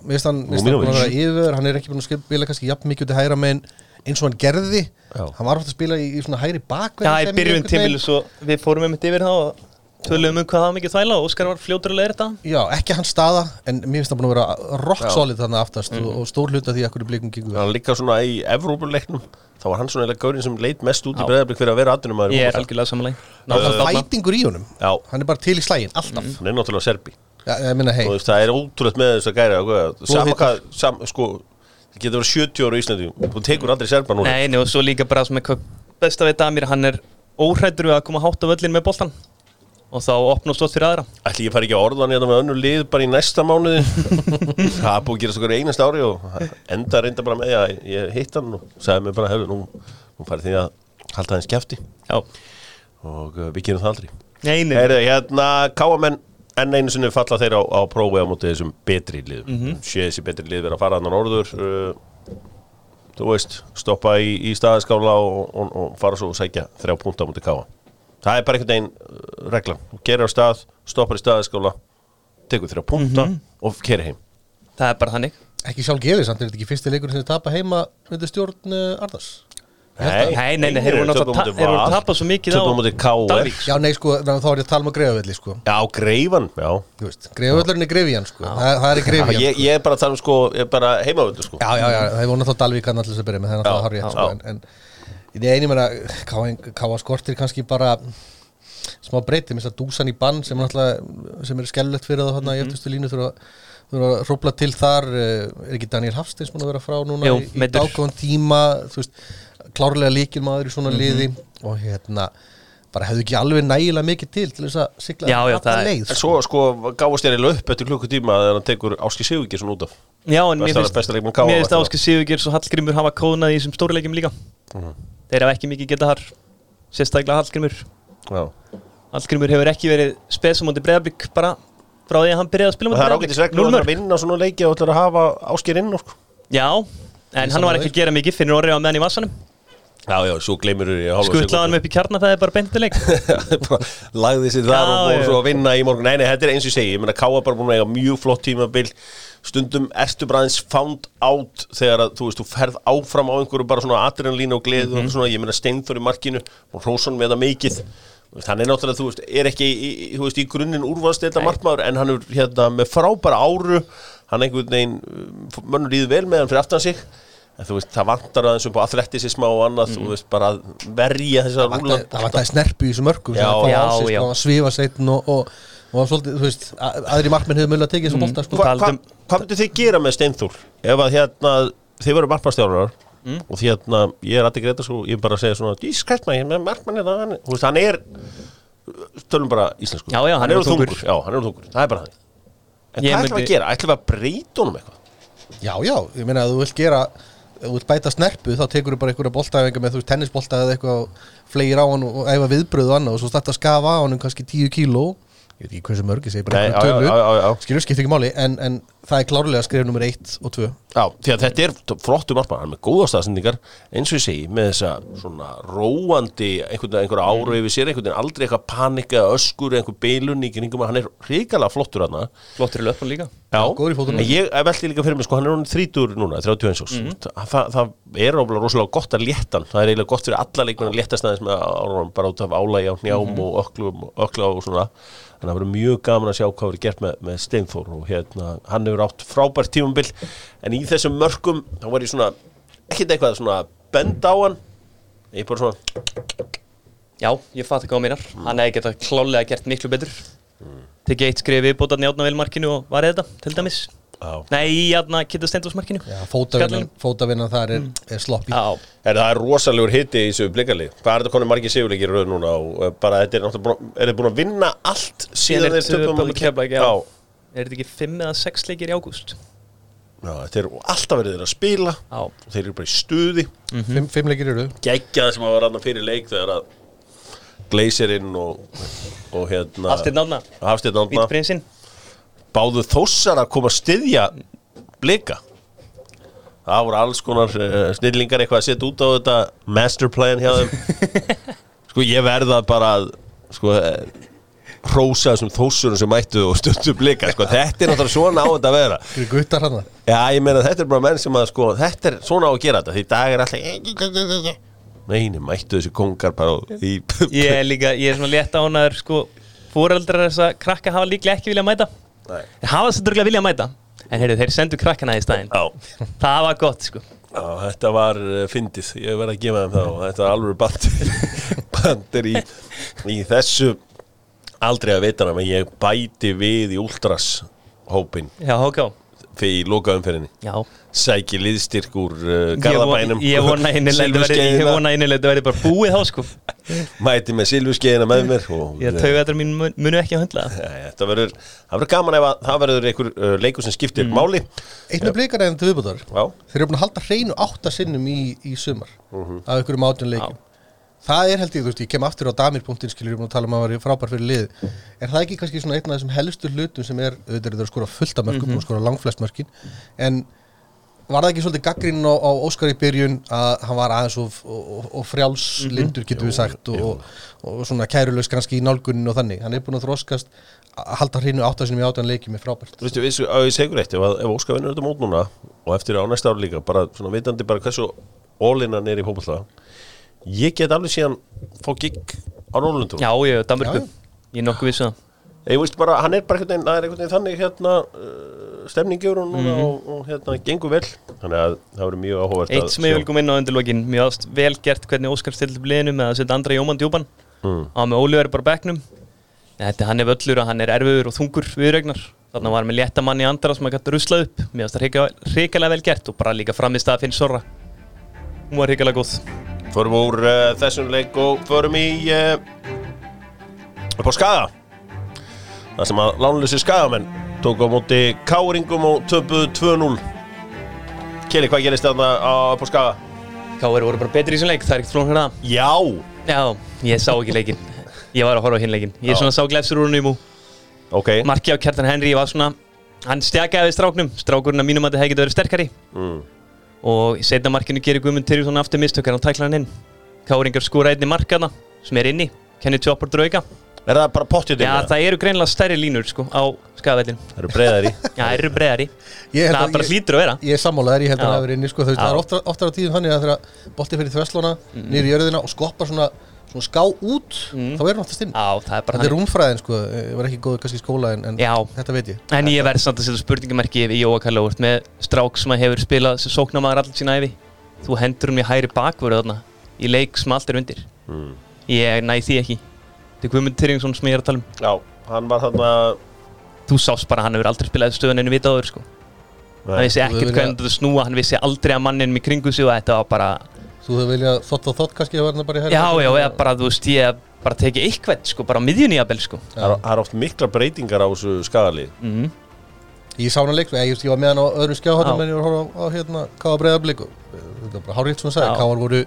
mér finnst hann, búin að vera yfir Hann er ekki búin að spila kannski jafn mikið út í hæra megin eins og hann gerði. Já. hann var ofta að spila í, í svona hægri bakverði Já, í byrjun tímilu svo við fórum einmitt yfir það og töluðum um hvað það var mikið þvæla og Óskar var fljótur að leiða þetta Já, ekki hans staða, en mér finnst það búin að vera rock Já. solid þarna aftast Mhm. og, stór hluta því að hverju blikum vel. hann líka svona í Evrópuleiknum þá var hann svona eiginlega gaurinn sem leit mest út í breðablik fyrir að vera atvinnum Ég er algjörlega samanlega Það er fætingur í honum, Já, hann er bara til í slægin, alltaf. Hann er náttúrulega serbi. Já, það er ótrúlega með þess að gæra sam, sko það getur verið 70 ára í Íslandi besta við Damir, hann er óhrættur við að koma hátt á völlin með boltan og þá opnast stótt fyrir aðra. Ætli ég fari ekki að orða hann hérna með önnur lið bara í næsta mánuði? Það búið að gerast okkur einast ári og enda reynda bara með að ég hitt hann og sagði mér bara hefur nú, nú farið því að halda hans kæfti og uh, við gerum það aldrei. Nei, nei, Heyrðu, hérna, káamenn enn einu sinni falla þeir á, á prófi á móti þessum betri liðum. Mm -hmm. sé þessi betri lið vera að fara hann á norður uh, þú veist, stoppa í, í staðaskála og, og, og fara svo og sækja þrjá púnta á móti káa það er bara einhvern veginn uh, reglan, gerir á stað stoppar í staðaskála, tekur þrjá púnta og kerir heim. Það er bara þannig. Ekki sjálf gefið samt, er þetta ekki fyrsti leikur sem þið tapa heima undir stjórn uh, Arnars? Nei, nei, nei, þeir voru náttúrulega þeir að tapa svo mikið á töpum á móti KR Dalvík. Já, nei, sko, þá er ég að tala um að greifavelli, sko. Já, greifan, já. Greifavöllurinn er greifiðan, sko. Það, það er í Já, greifiðan, ég, ég er bara að tala um sko, ég er bara heimavöldu sko. Já, já, já, það voru náttúrulega Dalvík hann allir sem byrja með það er náttúrulega harrið, já. sko, en, en í eini meina, káa skortir kannski bara smá breyti, minnst að dúsan í bann sem sem er skellulegt fyrir það hérna í eftirstu línu þurfa þurfa að hrópla til þar, eh, er ekki Daniel Hafsteins búin að vera frá núna Jú, í, dákvæðan tíma, þú veist klárlega líkil maður í svona Mhm. liði og hérna, bara hefðu ekki alveg nægilega mikið til til þess að sigla Já, já, er- leið, En svo sko gáast þér eiginlega upp eftir klukkutíma þegar hann tekur Áski Sigurgjesson út af. Já, en KR mér finnst. Áskil Sigurgers og Hallgrimur hafa kóðnað í þessum stóruleikjum líka Þeir hafa ekki mikið getað þar Sérstaklega Hallgrimur. Hallgrimur hefur ekki verið spesumóndi breyðablík bara frá því að hann byrjaði að spila Og það er Breiðablik. ágætis reglur Núll að mörk. vinna svona leiki og ætlar að hafa Áskir inn sko. Já, en hann var ekki að gera mikið fyrir orðið á meðan í vassanum Já, já, svo gleymur þú í hálfa Skuttlaði hann upp í kjarna það er bara beintileik Lagði sér þar Já, og voru svo að vinna í morgun Nei, nei, þetta er eins og ég segi, ég meina Káa bara búin að eiga mjög flott tímabil Stundum ertu bara aðeins found out þegar að, þú veist, þú ferð áfram á einhverju bara svona adrenalínu og gleðu Mhm. og svona, ég meina Steinþór í markinu og Hrósson með það mikið er náttúrulega, þú veist, er ekki í, þú veist, í grunninn úrvarsleita markmaður en hann er hérna með frábæra áru hann einhvern veginn, uh, mönnur líður vel með hann fyrir aftan sig en veist, það vantar aðeins upp á atletisisma og annað, Mhm. þú veist, bara verja þessar Það vantaði snerpu í þessu mörgum Já, já, já. sko, að svifa seitin og, og, og var svolítið, þú veist, að- aðri markmenn hefur mögulega tekið þessu bolta sko. Hva, hva, hvað myndir þið gera með Steinþór? Ef að hérna þið verður markmannstjárar og því hérna ég er aðeins greita svo ég bara segja svona dískætt maður með markmann eða hann þú veist hann er tölum bara íslensku. Já, já, hann er er úr þungur. þungur. já hann er úr þungur. Það er bara það en Ég hvað ætlum við að gera? Ætlum við að breyta honum eitthvað? Já, já, ég meina að þú vilt gera þú vilt bæta snerpu þá tekur þú bara einhverja boltaæfinga með þú veist tennisbolta eða eitthvað flegir á hann og æfa viðbröð og annað og svo stætt að skafa á hann um kannski 10 kíló ég veit ekki hversu mörg, ég segi bara Nei, tölu. skilur skipt ekki máli, en, en það er klárlega skref nummer 1 og 2 Já, því að þetta er flottur markmann, hann er með góða staðsendingar eins og ég segi, með þessa svona róandi, einhvern einhver ára yfir sér, einhvern veginn aldrei eitthvað panika öskur, einhver beilun í kringum hann er hrikalega flottur hann Flottur í löpun líka. Já, en ég velti líka fyrir mig, sko, hann er hann 30 núna, 31 ás Mhm. Þa, það er óbúinlega rosalega gott að létta hann. Það er eiginlega gott fyrir alla leikmenn að létta staðins með árunum, bara út af álægi á njám Mhm. og öklum, ökla og svona. Þannig að það verður mjög gaman að sjá hvað verður gert með, með Steinþór og hérna, hann hefur átt frábært tímumbil, en í þessum mörkum þá var ég svona, ekkert eitthvað svona bend á hann. Ég bara svona, Já, ég fatt ekki á mínar Hann hefði getað klálega gert miklu betur. Tekið eitt skrif viðbótarn í átnavelmarkinu og var þetta, til dæmis. Já. Nei, í átna Kitta Steindósmarkinu Já, fótavinnan, þar er, er Já, Er það er rosalegur hitti í þessu blikalið Hvað er þetta konið margir sigurleikir núna og eh, bara þetta er náttúrulega búin, er þið búin að vinna allt síðan er þeir á töpuðu móti Keflavík, já. já. Er þetta ekki fimm eða sex leikir í ágúst? já, þetta er alltaf verið þeir að spila. Já, og þeir eru bara í stuði. Fimm, fimm leikir eru. Geggjað sem að vera andan fyrir leik þegar að Glazerinn og, og hérna Hafsteinn Árna. Hafsteinn Árna. Vítprinsinn báðu þóssar að koma að styðja blika? Það voru alls konar uh, snillingar eitthvað að setja út á þetta masterplan hjá þeim. Sko ég verða bara að sko uh, hrósa þessum þósurum sem mættu og stundu blika sko. þetta er náttúrulega svona á þetta að vera. Fyrir guttar hann Já, ég meina þetta er bara menn sem að sko þetta er svona á að gera þetta, því dag er alltaf Neini, mættu þessi kongar bara í Ég er líka, ég er svona létt ánaður sko. Fóreldrar þess að krakka hafa líklega ekki viljað mæta. Nei. Þeir hafa þess að dröglega viljað mæta. En heyrðu, þeir sendu krakkana í staðinn. Já, Það var gott sko. Já, þetta var uh, fyndið, ég verð að gefa þeim það og þetta var alveg bandir, bandir í, í þessu aldrei að veita hana, menn ég bæti við í Ultras hópin Já, hóká fyrir í lokaumferðinni. Já. Sæki liðstyrk úr uh, Garðabænum. Ég vona innilega Þetta verði bara búið þá sko. Mæti með silfurskeiðina með mér og Ég tauga þetta mín mun- munu ekki að höndla það. Verður, gaman ef að það verður einhver uh, leikur sem skiptir Mm. máli. Eitt með blikar en til viðbútar Já, Þeir eru búin að halda hreinu átta sinnum í, í sumar Af ykkur um átjón leikum Það er held ég, þú veist, ég kem aftur á damir.in búin að tala um að vera frábær fyrir lið Er það ekki kannski svona einn af þessum helstu hlutum sem er, auðvitað er það að skora fullt af mörkum og skora langflest mörkin. En var það ekki svolítið gaggrinn á, á Óskar í byrjun að hann var aðeins og, og, og frjáls lindur getum við sagt og, og, og svona kærulaus kannski í nálgunin og þannig. Hann er búin að þróskast að halda hreinu átta sinnum í átjón leiki með frábært. Þú að ég segur eitt ef, ef Óskar vinnur þetta mót núna og eftir á næsta ári líka, bara svona vitandi bara hversu ólinnan er í fótballta ég get alveg síðan fá gig á Norrlundum Já, ég, Danmörku. Já, já. Ég er nokkuð vissu það. Ég veist bara, hann er bara einhvern veginn, er einhvern veginn þannig hérna, uh, stemningjur og núna og, og hérna, gengur vel. Þannig að það verður mjög áhugavert Eitt sem ég vil koma inn á undirlokin Mjög ást vel gert hvernig Óskar stildi upp liðinu með að setja andra Jóman djúpan. Mm. á með Ólífur bara á bekknum. Þetta hann er völlur að hann er erfiður og þungur viðregnar Þannig að var með létta mann í andra sem að gæta rusla upp. Mér finnst það hrika- hrikalega vel gert og bara líka framist að finna sorra Hún var hrikalega góð Förum úr uh, þessum leik og förum í uh, upp á Skaga. Það sem að lánleysi Skagamenn tók á móti Káringum og töpuð 2-0 Keli, hvað gerist þarna upp á Skaga? Káir voru bara betri í þessum leik, það er ekkert fyrir það Já. Já, ég sá ekki leikin Ég var að horfa á hinn leikin Ég Já. svona sá glefsur úr nýmú Ok. Marki á Kjartan Henry var svona Hann stjakaði við stráknum. Strákurinn að mínum að það hefði getið verið sterkari. Mm. Og í setna markinu gerir Guðmund Tyrjusson aftur mistökar Hann tækla hann inn. Káringar skúra einni markana Sem er inni. Kenny Chopper drauga. Er það bara pottið Já, það eru greinlega stærri línur sko Á skafællin Það eru breiðar í Já, það eru breiðari. Það að- bara hlýtur að vera. Ég er sammálaður, ég held að það hefur inni sko, það er oftar, á tíðum þannig að þegar bolti fyrir þverslóna mm. niður í jörðina og skoppar svona, svona ská út þá er hann oftast inn. Já, það er bara Þetta er rúmfræðin sko, ég var ekki góð kannski í skóla en, en þetta veit ég. En ég verði samt að setja spurningamerki í Jóa Karla Úrt Með strák sem að hefur spilað sem sóknamaður allir sína æfi Þú hendur hún í hæri bakvöru þarna Í leik sem allt er undir. Mm. Ég næ því ekki. Þetta er Guðmund Tyrjusson sem ég er að tala um. Já, hann var þarna Þú sást bara hann hefur aldrei spilað stöðun en við áður sko. Hann vissi ekkert hvernig þetta snúa Hann vissi aldrei að manninum í kringu sig og þetta var bara Þú hefur viljað þótt og þótt kannski að verða bara í hægri Já, já, eða bara, þú veist, ég bara tekið eitthvað sko, bara á miðjunni jafnvel sko Það er- það er oft mikla breytingar á þessu Skagalið mm. Ég sá hann leik, ég, ég var með hann á öðrum skjáhættum Já. en ég var að horfa á, á hérna Káa Breiðablík og þetta var bara hárið sem hann sagði, Já. Káar voru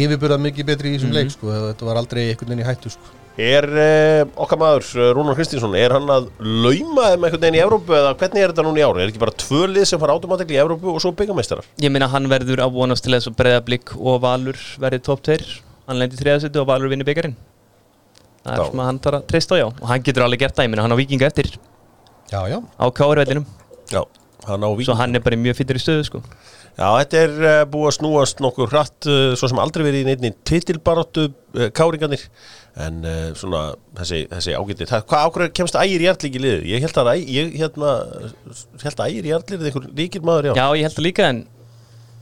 yfirburðað mikið betri í þessum Mhm. leik sko, þetta var aldrei einhvern veginn í hættu sko. Er uh, okkar maður, uh, Rúnar Kristinsson, er hann að lauma þeim einhvern veginn í Evrópu eða hvernig er þetta núna í ári? Er ekki bara tvö lið sem fara automatikli í Evrópu og svo byggameistarar? Ég meina hann verður að vonast til þess að breyðablík og Valur verði top 2 Hann lendi þriðasetu og Valur vinni byggarinn Það er sem að hann þarf að treysta á já. Og hann getur alveg gert það, ég meina hann á vikinga eftir. Já, já, á káarvellinum Já, hann á svo vík. hann er bara mjög fyrir stöðu sko. Já, þetta er uh, búið að snúast nokkur hratt, uh, svo sem aldrei verið í neittni titilbaráttu uh, káringarnir, en uh, svona þessi, þessi ágæti. Það, hvað ákveður kemst ægir ekki í liðið? Ég held að, ég, hérna, held að ægir Jarl er einhver líkil maður, já. Já, ég held það líka en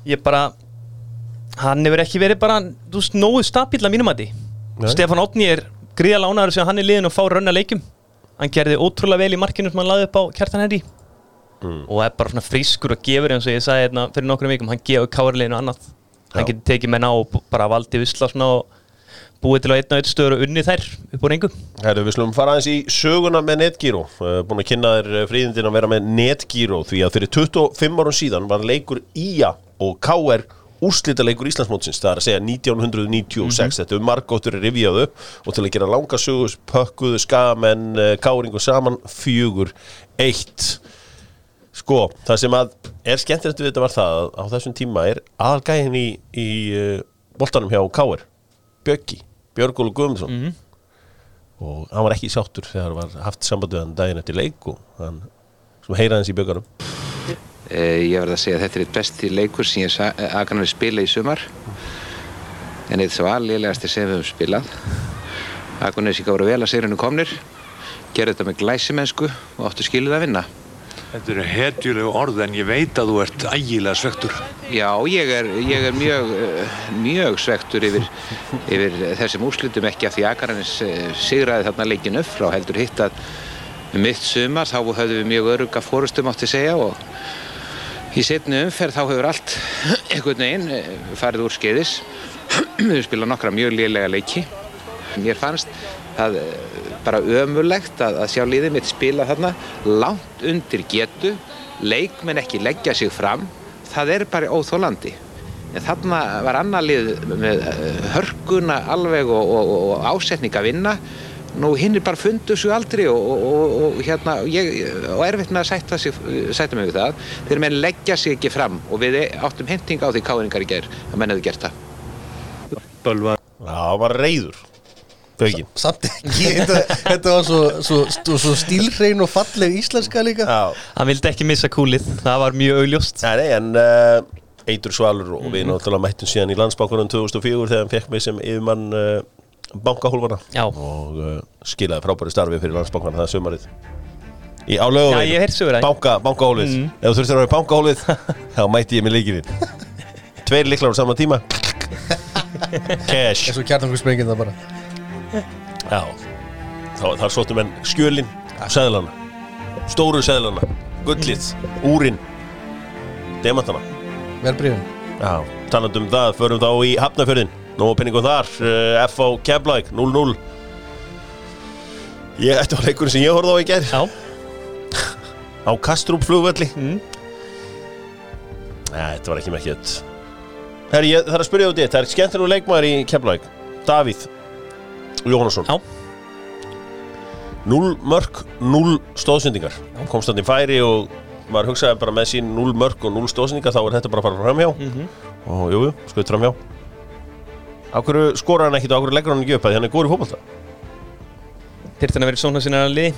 ég bara hann hefur ekki verið bara þú veist, nógu stabíl að mínum að því Nei. Stefán Átni er gríða lánaður sem hann er liðin og fá raunna leikjum hann gerði ótrúlega vel í markinu sem hann laði upp á kjartan Henry Mm. og er bara frískur og gefur eins og ég sagði hérna fyrir nokkrum vikum, hann gefur káarleginu annað hann getur tekið menn á og bara valdi visla svona og búið til að einn og einn stöður og unni þær upp úr engum Herru, við slumum fara aðeins í söguna með Netgyro uh, búin að kynna þér uh, fríðindin að vera með Netgyro því að fyrir 25 árum síðan var leikur IA og KR úrslita leikur Íslandsmótsins, það er að segja 1996, þetta er margóttur rifjað upp og til að gera langa sögur pökkuðu skamenn uh, káringu saman fjögur eitt. Sko, það sem að er skemmtilegt við þetta var það að á þessum tíma er aðalgæðin í, í boltanum hjá KR Bjöggi, Björgólu Guðmundsson. Og hann var ekki sáttur þegar var haft samband við hann daginn eftir leik og hann sem heyraðins í bjöggarum Eh, Ég verð að segja að þetta er eitt besti leikur sem ég aðgann við spila í sumar. En eitt svo alliðlegasti sem við höfum spilað. Akurnesíka voru vel að segrinu komnir gerði þetta með glæsimennsku og áttu skiluð að vinna Þetta eru hetjulegu orð en ég veit að þú ert ægilega svektur. Já, ég er, ég er mjög, eh, mjög svektur yfir, yfir þessum úrslutum ekki af því Akarnes sigraði þarna leikin upp frá heldur hitt að um mitt sumar þá höfðum við mjög öruga fórustum átti segja og í setni umferð þá hefur allt einhvern veginn eh, farið úr skeiðis við spila nokkra mjög lélega leiki mér fannst það eh, bara ömurlegt að, að sjá liðið mitt spila þarna langt undir getu leikmenn ekki leggja sig fram það er bara óþólandi en þarna var annar lið með eh, hörkuna alveg og, og, og ásetning að vinna. Nú hinn er bara fundu svo aldrei og, og, og hérna ég, og erfitt með að sætta, sig, sætta mig við það. Þegar menn leggja sig ekki fram og við áttum henting á því káðningar í ger að menn hefði gert það. Bölvar. Já, hann var reyður Bögin Samt ekki, þetta, þetta var svo, svo, svo, svo stílhrein og falleg íslenska líka. Já, Hann vildi ekki missa kúlið, það var mjög augljóst. Nei, nei, en uh, Eitur Svalur og við náttúrulega mættum síðan í landsbankunum 2004 þegar hann fekk mig sem yfirmann uh, bankahólfana. Já. og uh, skilaði frábæri starfi fyrir landsbankana það sumarið. Í Já, ég hef heyrt sögur því. banka, bankahólfið. Mm. ef þú þurftir að vera í bankahólfið þá mætti ég með leikirinn tveir líklar á sama tíma. Cash. Eins og kjartangur sprengið það bara Já, þar sóttum enn skjölin seðlana Stóru seðlana, gullið, úrin Demantana. Verbrifin Já, talandi um það, förum þá í Hafnafjörðin Nóa penningum þar, F.O. Keflæk 0-0 Ég ætti á leikurinn sem ég horfði á í gerð Já, Á Kastrup flugvelli Mm. Nei, þetta var ekki mekkið Herri, ég þarf að spyrja út í þetta. Það er skemmtilegu leikmaður í Keflæk Davíð Jóhannesson. Já. 0 mörg, 0 stóðsendingar í færi og maður hugsaði bara með sín 0 mörg og 0 stóðsendingar þá er þetta bara að fara framhjá. Mhm. og jú, jú, skoðið framhjá. Hverju skora hann ekkit og hverju leggur hann ekki upp? Að hann er góður í þyrfti hann að vera svona sinna liði,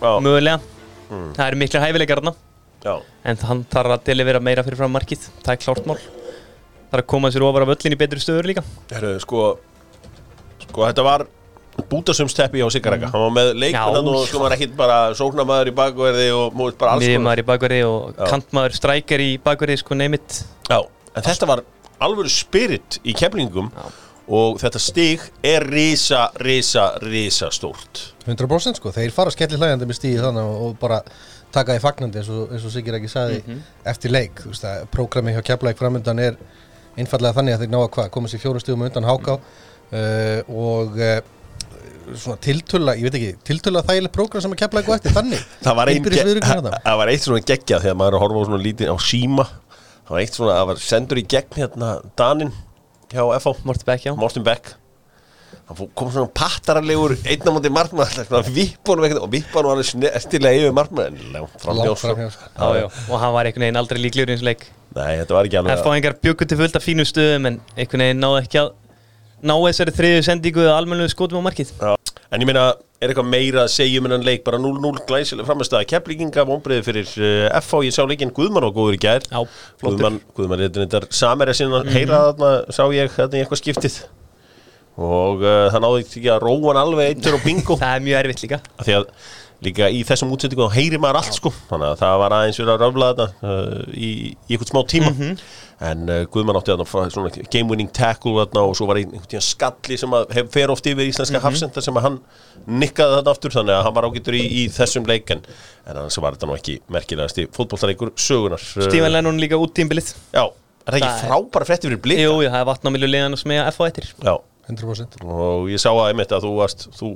Já, mögulega. Það eru mikla hæfileikar En hann þarf að delivera meira fyrir fram markið. Það er klárt mál. Það er að koma sér ofar af öllin í betri stöður líka. Herru, sko sko þetta var bútasumsteppi á Sigaraka hann var með leikmennan og sko var ekkit bara sóknamaður í bakverði og múið bara alls Miðjumæður í bakverði og Já. kantmaður strækjar í bakverði sko neymit Já, en þetta var alvöru spirit í keflingum Já. og þetta stig er risa, risa, risa stórt. 100% sko, þeir fara skellir hlægjandi með stíði þannig og, bara taka því fagnandi eins og, og Sigir ekki saði eftir leik, þú veist að prógrami hjá Keflæk framöndan er einfallega þannig að þeir ná að hvað, koma sér fjórum stíðum undan háká. Uh, og uh, svona tiltöla, ég veit ekki tiltöla þægileg prógram sem að Keflæk og eftir þannig. Það var, ein, það var eitt svona geggja þegar maður er að horfa á svona lítið á síma það var eitt svona, það var sendur í gegn hérna Danin hjá FH Morti Beck, já. Morten Beck. Hann fó- kom svona pattaralegur einna mútið markmann svona vippunum ekkert og vippunum var alveg stilega yfir. Já, já, og hann var einhvern veginn aldrei líklegur í eins leik. Nei, þetta var ekki alveg ná þessari þriðju sendingu eða almennu skotum á markið. En ég meina, er eitthvað meira að segja um hennan leik? Bara 0-0 glæsilega framistæða keflíkinga vonbreiði fyrir uh, FH, ég sá leikinn Guðmann og góður í gær. Já, Guðmann, Guðmann er þetta samer að sinna heyra þarna, sá ég þetta í eitthvað skiptið. Og uh, það náði ekki að róa hann alveg eittur og bingo. Það er mjög erfitt líka. Því að líka í þessum útsendingum þá heyrir maður allt sko. Þannig að það var aðeins verið að röfla þetta uh, í, í eitthvað smá tíma. En uh, Guðmann átti þarna game winning tackle þarna og svo var ein- einhvern tíðan skalli sem að hef, fer oft yfir íslenska hafsenda sem að hann nikkaði þarna aftur þannig að hann var ágættur í, í þessum leik en, en annars var þetta nú ekki merkilegast í fótbolltareikur sögunar Stífan Lennon líka út tímbilið Já, er það ekki Það frábæra frétti fyrir blika? Jú, það er vatnamilu liðan og smega F á eittir Já, 100% og ég sá að einmitt að þú varst þú,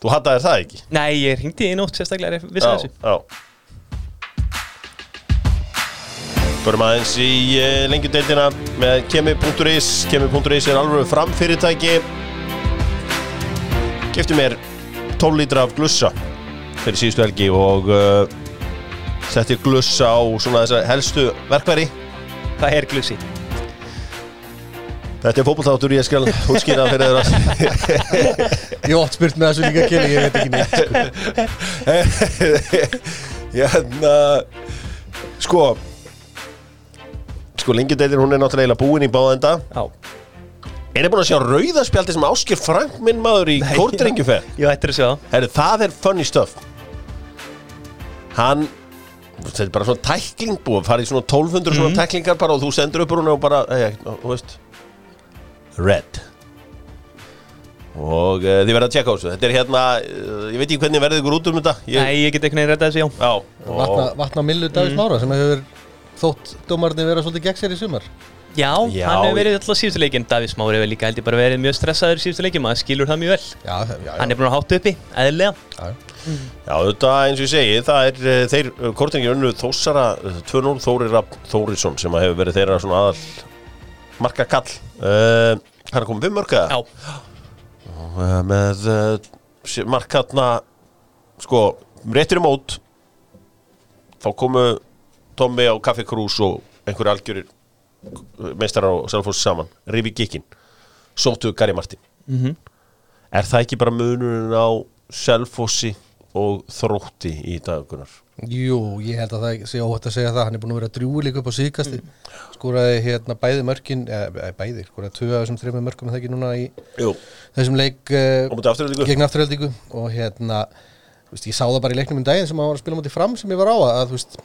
þú hattaðir það ekki? Nei, ég hringdi í nótt sérstaklega er vissi þessu. já. Förum aðeins í uh, lengjudeildina með kemi.is Kemi.is er alveg framfyrirtæki. Kefti mér 12 lítra af glussa fyrir síðustu helgi og uh, setti glussa á svona þessar helstu verkværi Það er glussi Þetta er fótbolþáttur, ég skal útskýra það fyrir þeirra Ég oft spurt með þessu líka keli, ég veit ekki neitt sko. Hérna Sko Sko, lengjadeitin, hún er náttúrulega búin í báðenda Já, Er þið búin að sjá rauðaspjaldi sem Áskir Frank minn maður í kórdrengjuferð? ég ættir að sjá það. Herru, það er funny stuff. Hann Þetta er bara svona tækling búið farið svona 1200 svona tæklingar bara og þú sendur upp úr hún og bara, ei, þú veist Red. Og uh, þið verða að tjekka á þessu. Þetta er hérna, uh, ég veit ekki hvernig verðið ykkur út um þetta. Ég, Nei, ég get ekki neina redda þessu, já. Já, Vatna, og, vatna millu Davís Mára sem hefur þótt dómarni vera svolítið gegn sér í sumar. Já, Já, hann hefur verið alltaf síðustu leikin Davís Mári hefur líka held ég bara verið mjög stressaður í síðustu leikin maður skilur það mjög vel. Já, já, já, Hann er búin að hátta uppi, eðlilega. Já. Já, þetta eins og ég segi, það er uh, þeir, uh, kortingir önnu Þósara uh, 2-0 Þórir Rapp Þórisson sem hefur verið þeirra svona aðal marka kall uh, Hann er komið við mörka Já, uh, með uh, markatna sko, réttur í mót. Þá komu Tommi á Kaffi Krús og einhverju algjörir meistarar á Selfoss saman. Rifi Gikkin, sóttu Gary Martin. Mhm. Er það ekki bara munurinn á Selfossi og þrótti í dagunar? Jú, ég held að það sé óhætt að segja það. Hann er búin að vera drjúi líka upp á síðkasti skoraði hérna bæði mörkin eða bæði, skoraði tvö af þessum þreymur mörkum það ekki núna í Jú, þessum leik uh, og mútið afturöldingu gegn afturheldingu og hérna veist, ég sá það bara í leiknum um daginn sem hann var að spila mútið fram sem ég var á að veist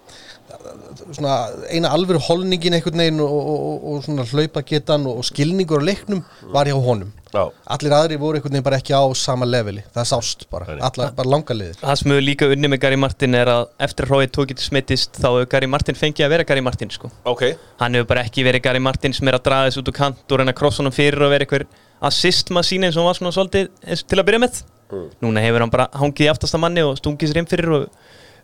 svona eina alvöru holningin einhvern veginn og, og, og, og svona hlaupa getan og, og skilningur á leiknum var hjá honum. Já, allir aðri voru einhvern veginn bara ekki á sama leveli. Það sást bara, allar, bara langa liðir. Það sem hefur líka unni með Gary Martin er að eftir að Hrói tókið smittist þá hefur Gary Martin fengið að vera Gary Martin sko. ok. Hann hefur bara ekki verið Gary Martin sem er að draga þessu út úr kant og reyna að krossa honum fyrir og vera einhver assist masín eins og hann var svona svolítið til að byrja með Núna hefur hann bara hangið í aftasta manni og stungið sér inn fyrir og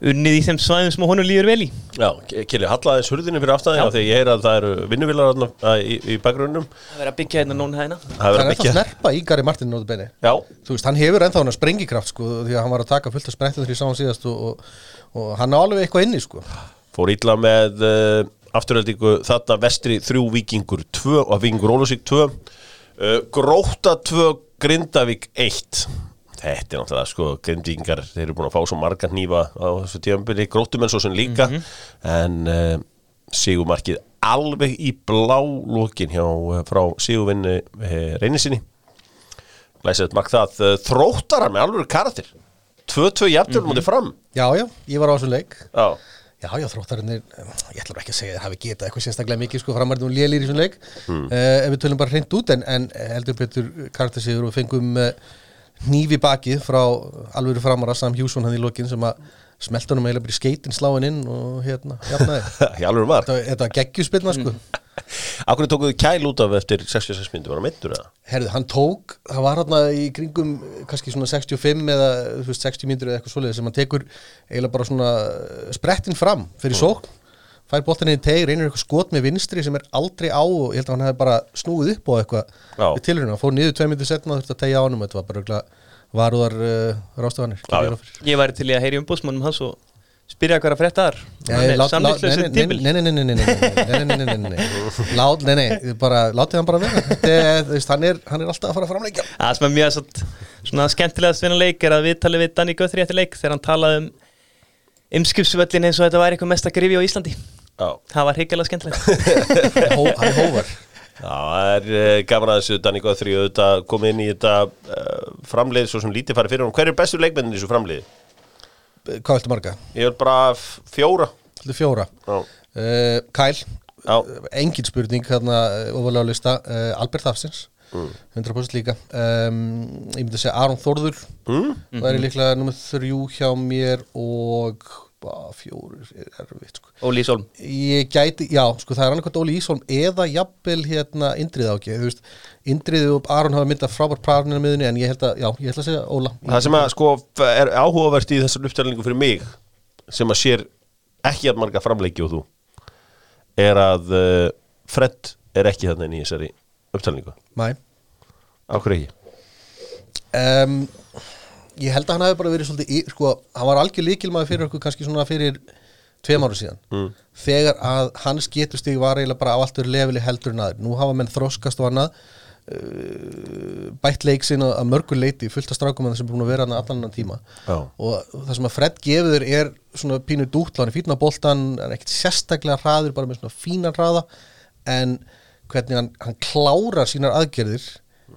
unnið í þeim svæðum sem honum líður vel í. Já, Kili, hallaðis hurðinu fyrir því þegar ég heyra að það eru vinnuvilar að, í, í bakgrunnum. Það verið að byggja hérna núna hæðina Það er að eftir að snerpa í Gary Martin Já, þú veist, hann hefur ennþá hann að sprengikraft sko, því að hann var að taka fullt þegar ég sá hann síðast og, og, og hann á alveg eitthvað inni sko. fór illa með uh, afturöldingu þarna vestri þrjú vikingur 2 og vikingur Ólusík 2 uh, Gróta 2 Grindavík 1 Þetta er náttúrulega sko grindvíkingar þeir eru búin að fá svo marga hnífa á þessu tíðanbyrði grótumenn svo sem líka. En uh, Sigurmarkið alveg í blá lókin hjá uh, frá Sigurvinni uh, reynisinni Glæsett mark það. Uh, þróttarar með alveg karakter. 2-2 jafnir mútið fram. Já, já, ég var á þessum leik. Já, já, já, þróttarinn er, ég ætla ekki að segja það hafi getað eitthvað sérstaklega mikið, sko, framarðum lélir í þessum leik. Hmm. uh, ef við tölum bara hreint út en, en heldur betur karaktersigur og fengum uh, hnífi bakið frá alvöru framara Sam Hjússon hann í lokin sem að smelta honum eiginlega bara í skeitin sláin inn og hérna, jafnaði. Þetta, þetta var geggjuspilna, sko. Akkur tókuðu kæl út af eftir 66 minnum, var það meittur eða? Herðu, hann tók, það var hann í kringum kannski svona 65 eða veist, 60 mínútur eða eitthvað svoleiðis sem hann tekur eiginlega bara svona sprettin fram fyrir sókn, fær bóttinni í tegir, reynir eitthvað skot með vinstri sem er aldrei á og ég held að hann hefði bara snúið upp á eitthvað við tilhörinu, hann fór nýðu tvei myndu setna og þurfti að tegja ánum, þetta var bara eitthvað varuðar uh, rástafanir Ég væri til í að heyri um bótsmannum hans og spyrja hverja frettar Samlýstlössu tímil Nei, nei, nei, nei Látið hann bara vera hann er alltaf að fara framleika Það sem er mjög skemmtilegast við hann leik er að við talið við Danni Göthri eftir leik þegar hann talaði um umskipsvöllin eins og þetta væri eitthvað mest að grifi á Íslandi Það var higgalega skemmtilegt hann er hóvar. Já, það er uh, gaman að þessu Danny Guthrie auðvitað komið inn í þetta uh, framlið svo sem lítið farið fyrir hún. Hver er bestur leikmennin í þessu framliði? Hvað viltu marga? Ég vil bara fjóra. Þetta er fjóra. Já, Uh, Kyle, já, engin spurning hérna ofalega á lista, uh, Albert Hafsins, Mm. 100% líka. Um, ég myndi að segja Aron Þórður, mm? það er líklega nummer þrjú hjá mér og bá, fjórir er erfitt, sko. Óli Ísólm Ég gæti, já, sko það er annarkvæmt Óli Ísholm eða jafnvel hérna Indrið ákveð, þú veist, Indrið og Aron hafa myndað frábært prarnir miðunni en ég held að, já, ég ætla að segja Óla. Það sem að sko er áhugavert í þessar uppstæðlingu fyrir mig sem að sér ekki að marga framleiki og þú er að uh, Fred er ekki þarna inn í þessari uppstæðlingu. Mæ. Áhver ekki? um, ég held að hann hafi bara verið svolítið sko, hann var algjör líkilmaður fyrir okkur kannski svona fyrir tveim ára síðan mm. þegar að hans getustig var eiginlega bara á allt verið lefili heldur en aður nú hafa menn þroskast og annað uh, bætt leiksin að mörgur leiti fullt af það sem er búin að vera allan annan tíma Já. og það sem að Fred gefur er svona pínu dútla, hann er fínna boltan hann er ekkert sérstaklega hraður, bara með svona fínan hraða en hvernig hann, hann klárar sínar aðgerðir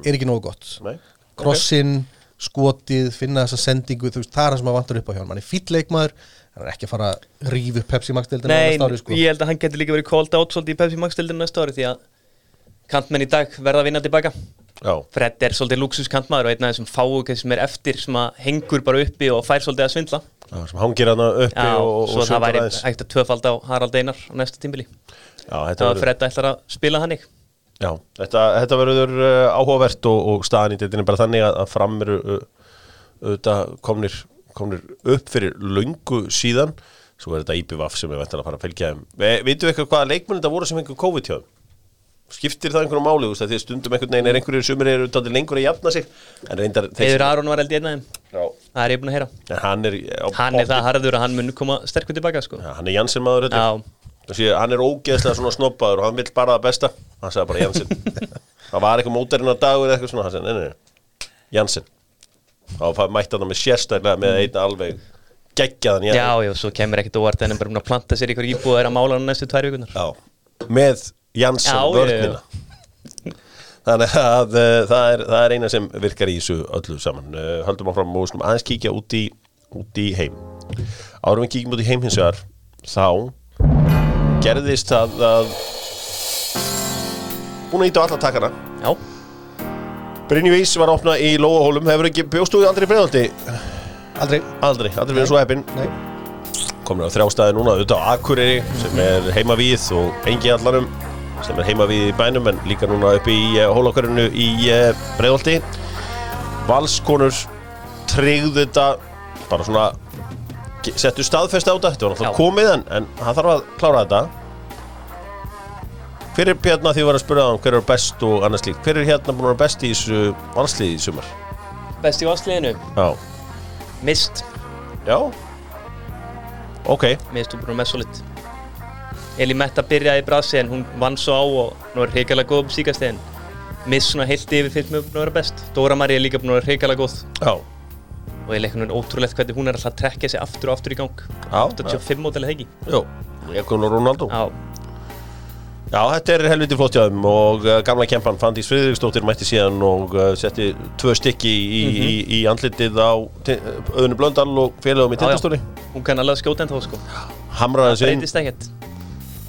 er ekki nógu gott Nei. krossin, skotið, finna þessa sendingu þú veist, það er það sem að vantar upp á hjá hann hann er fýll leikmaður, hann er ekki að fara að rífa upp Pepsi Max deildina Nei, næsta ári, sko. ég held að hann getur líka verið called out svolítið í Pepsi Max dildinu næsta ári því að kantmenn í dag verða að vinna tilbaka Já, Fred er svolítið luxus kantmaður og einn af þessum fáu sem er eftir sem að hengur bara uppi og fær svolítið að svindla. Já, sem hangir hann uppi Já, og, og svo það væri hægt að tvöfald á Harald Einar á næsta tímbili. Já, verður- Fred ætlar að spila hannig Já, þetta, þetta verður uh, áhugavert og, og staðan í deildinni bara þannig að, fram eru auðvitað komnir, komnir upp fyrir löngu síðan. Svo er þetta IPVAF sem er ventan að fara að fylgja þeim. Vi, Vitu eitthvað hvaða leikmenn þetta voru sem fengur COVID hjá þeim? Skiptir það einhverjum máli, þú veist, því stundum einhvern veginn er einhverjir sumir eru dálítið lengur að jafna sig en reyndar Eður Aron var held í einn af þeim. Já, Það er ég búin að heyra. En hann er Hann er það harður að hann mun koma sterkur tilbaka sko. Já, hann er Janssen maður þetta Þessi, hann er ógeðslega svona snobbaður og hann vill bara það besta. Hann sagði bara Janssen. Það var eitthvað mótarinn á dagur eða eitthvað svona hann sagði, nei, nei, Janssen. Og það mætti hann með sérstæðlega með einn alveg geggjaðan já, Janssen já, svo kemur ekkert óvart en hann bara planta sér ykkur íbúð og er að mála hann næstu tvær vikunar Já. með Janssen Já, já, vörnina. Þannig að uh, það, er, það er eina sem virkar í þessu öllu saman. Uh, höldum áfram og aðeins kíkja út í, út í heim. Árum við kíkjum út í heim hins vegar þá gerðist það að búin að íta á alla takana Já, Brynjuvís var að opna í Lóahólum hefur ekki bjóstuði aldrei breyðaldi aldrei, aldrei, aldrei verið svo heppinn nei. Komin á þrjá staði núna, auðvitað á Akureyri sem er heima við og engi allarum sem er heima við í bænum en líka núna upp í uh, hólakörinu í uh, breyðaldi Valskonur tryggðu þetta bara svona settu staðfest á þetta, þetta var Já. komið en, en hann þarf að klára þetta. Hver er hérna því að vera að spura það hver er best og annars líkt hver er hérna búin að vera best í þessu valsliði í sumar? Best í vassliðinu já, Mist, já. Ok, mist þú búin að með solid. Eli Metta byrjaði í brasi en hún vann svo á og nú er hreikalega góð um síkastegin Mist svona heilt yfir finnst mér búin að vera best. Dóra Marí er líka búin að vera hreikalega góð. Já og ég leiknum ótrúlegt hvernig hún er alltaf að trekja sig aftur og aftur í gang. Já, 85 mótilega hegi Jó, ég kom nú Ronaldo. Já, Já, þetta er helviti flott þeim. Og uh, gamla kempan Fandís Friðriksdóttir mætti síðan og uh, setti tvö stykki í, í, í andlitið á Auðunu Blöndal og félagum í tindastóri hún kann alveg að skjóta en þá sko. Hamraði þessu inn. breytist ekkert.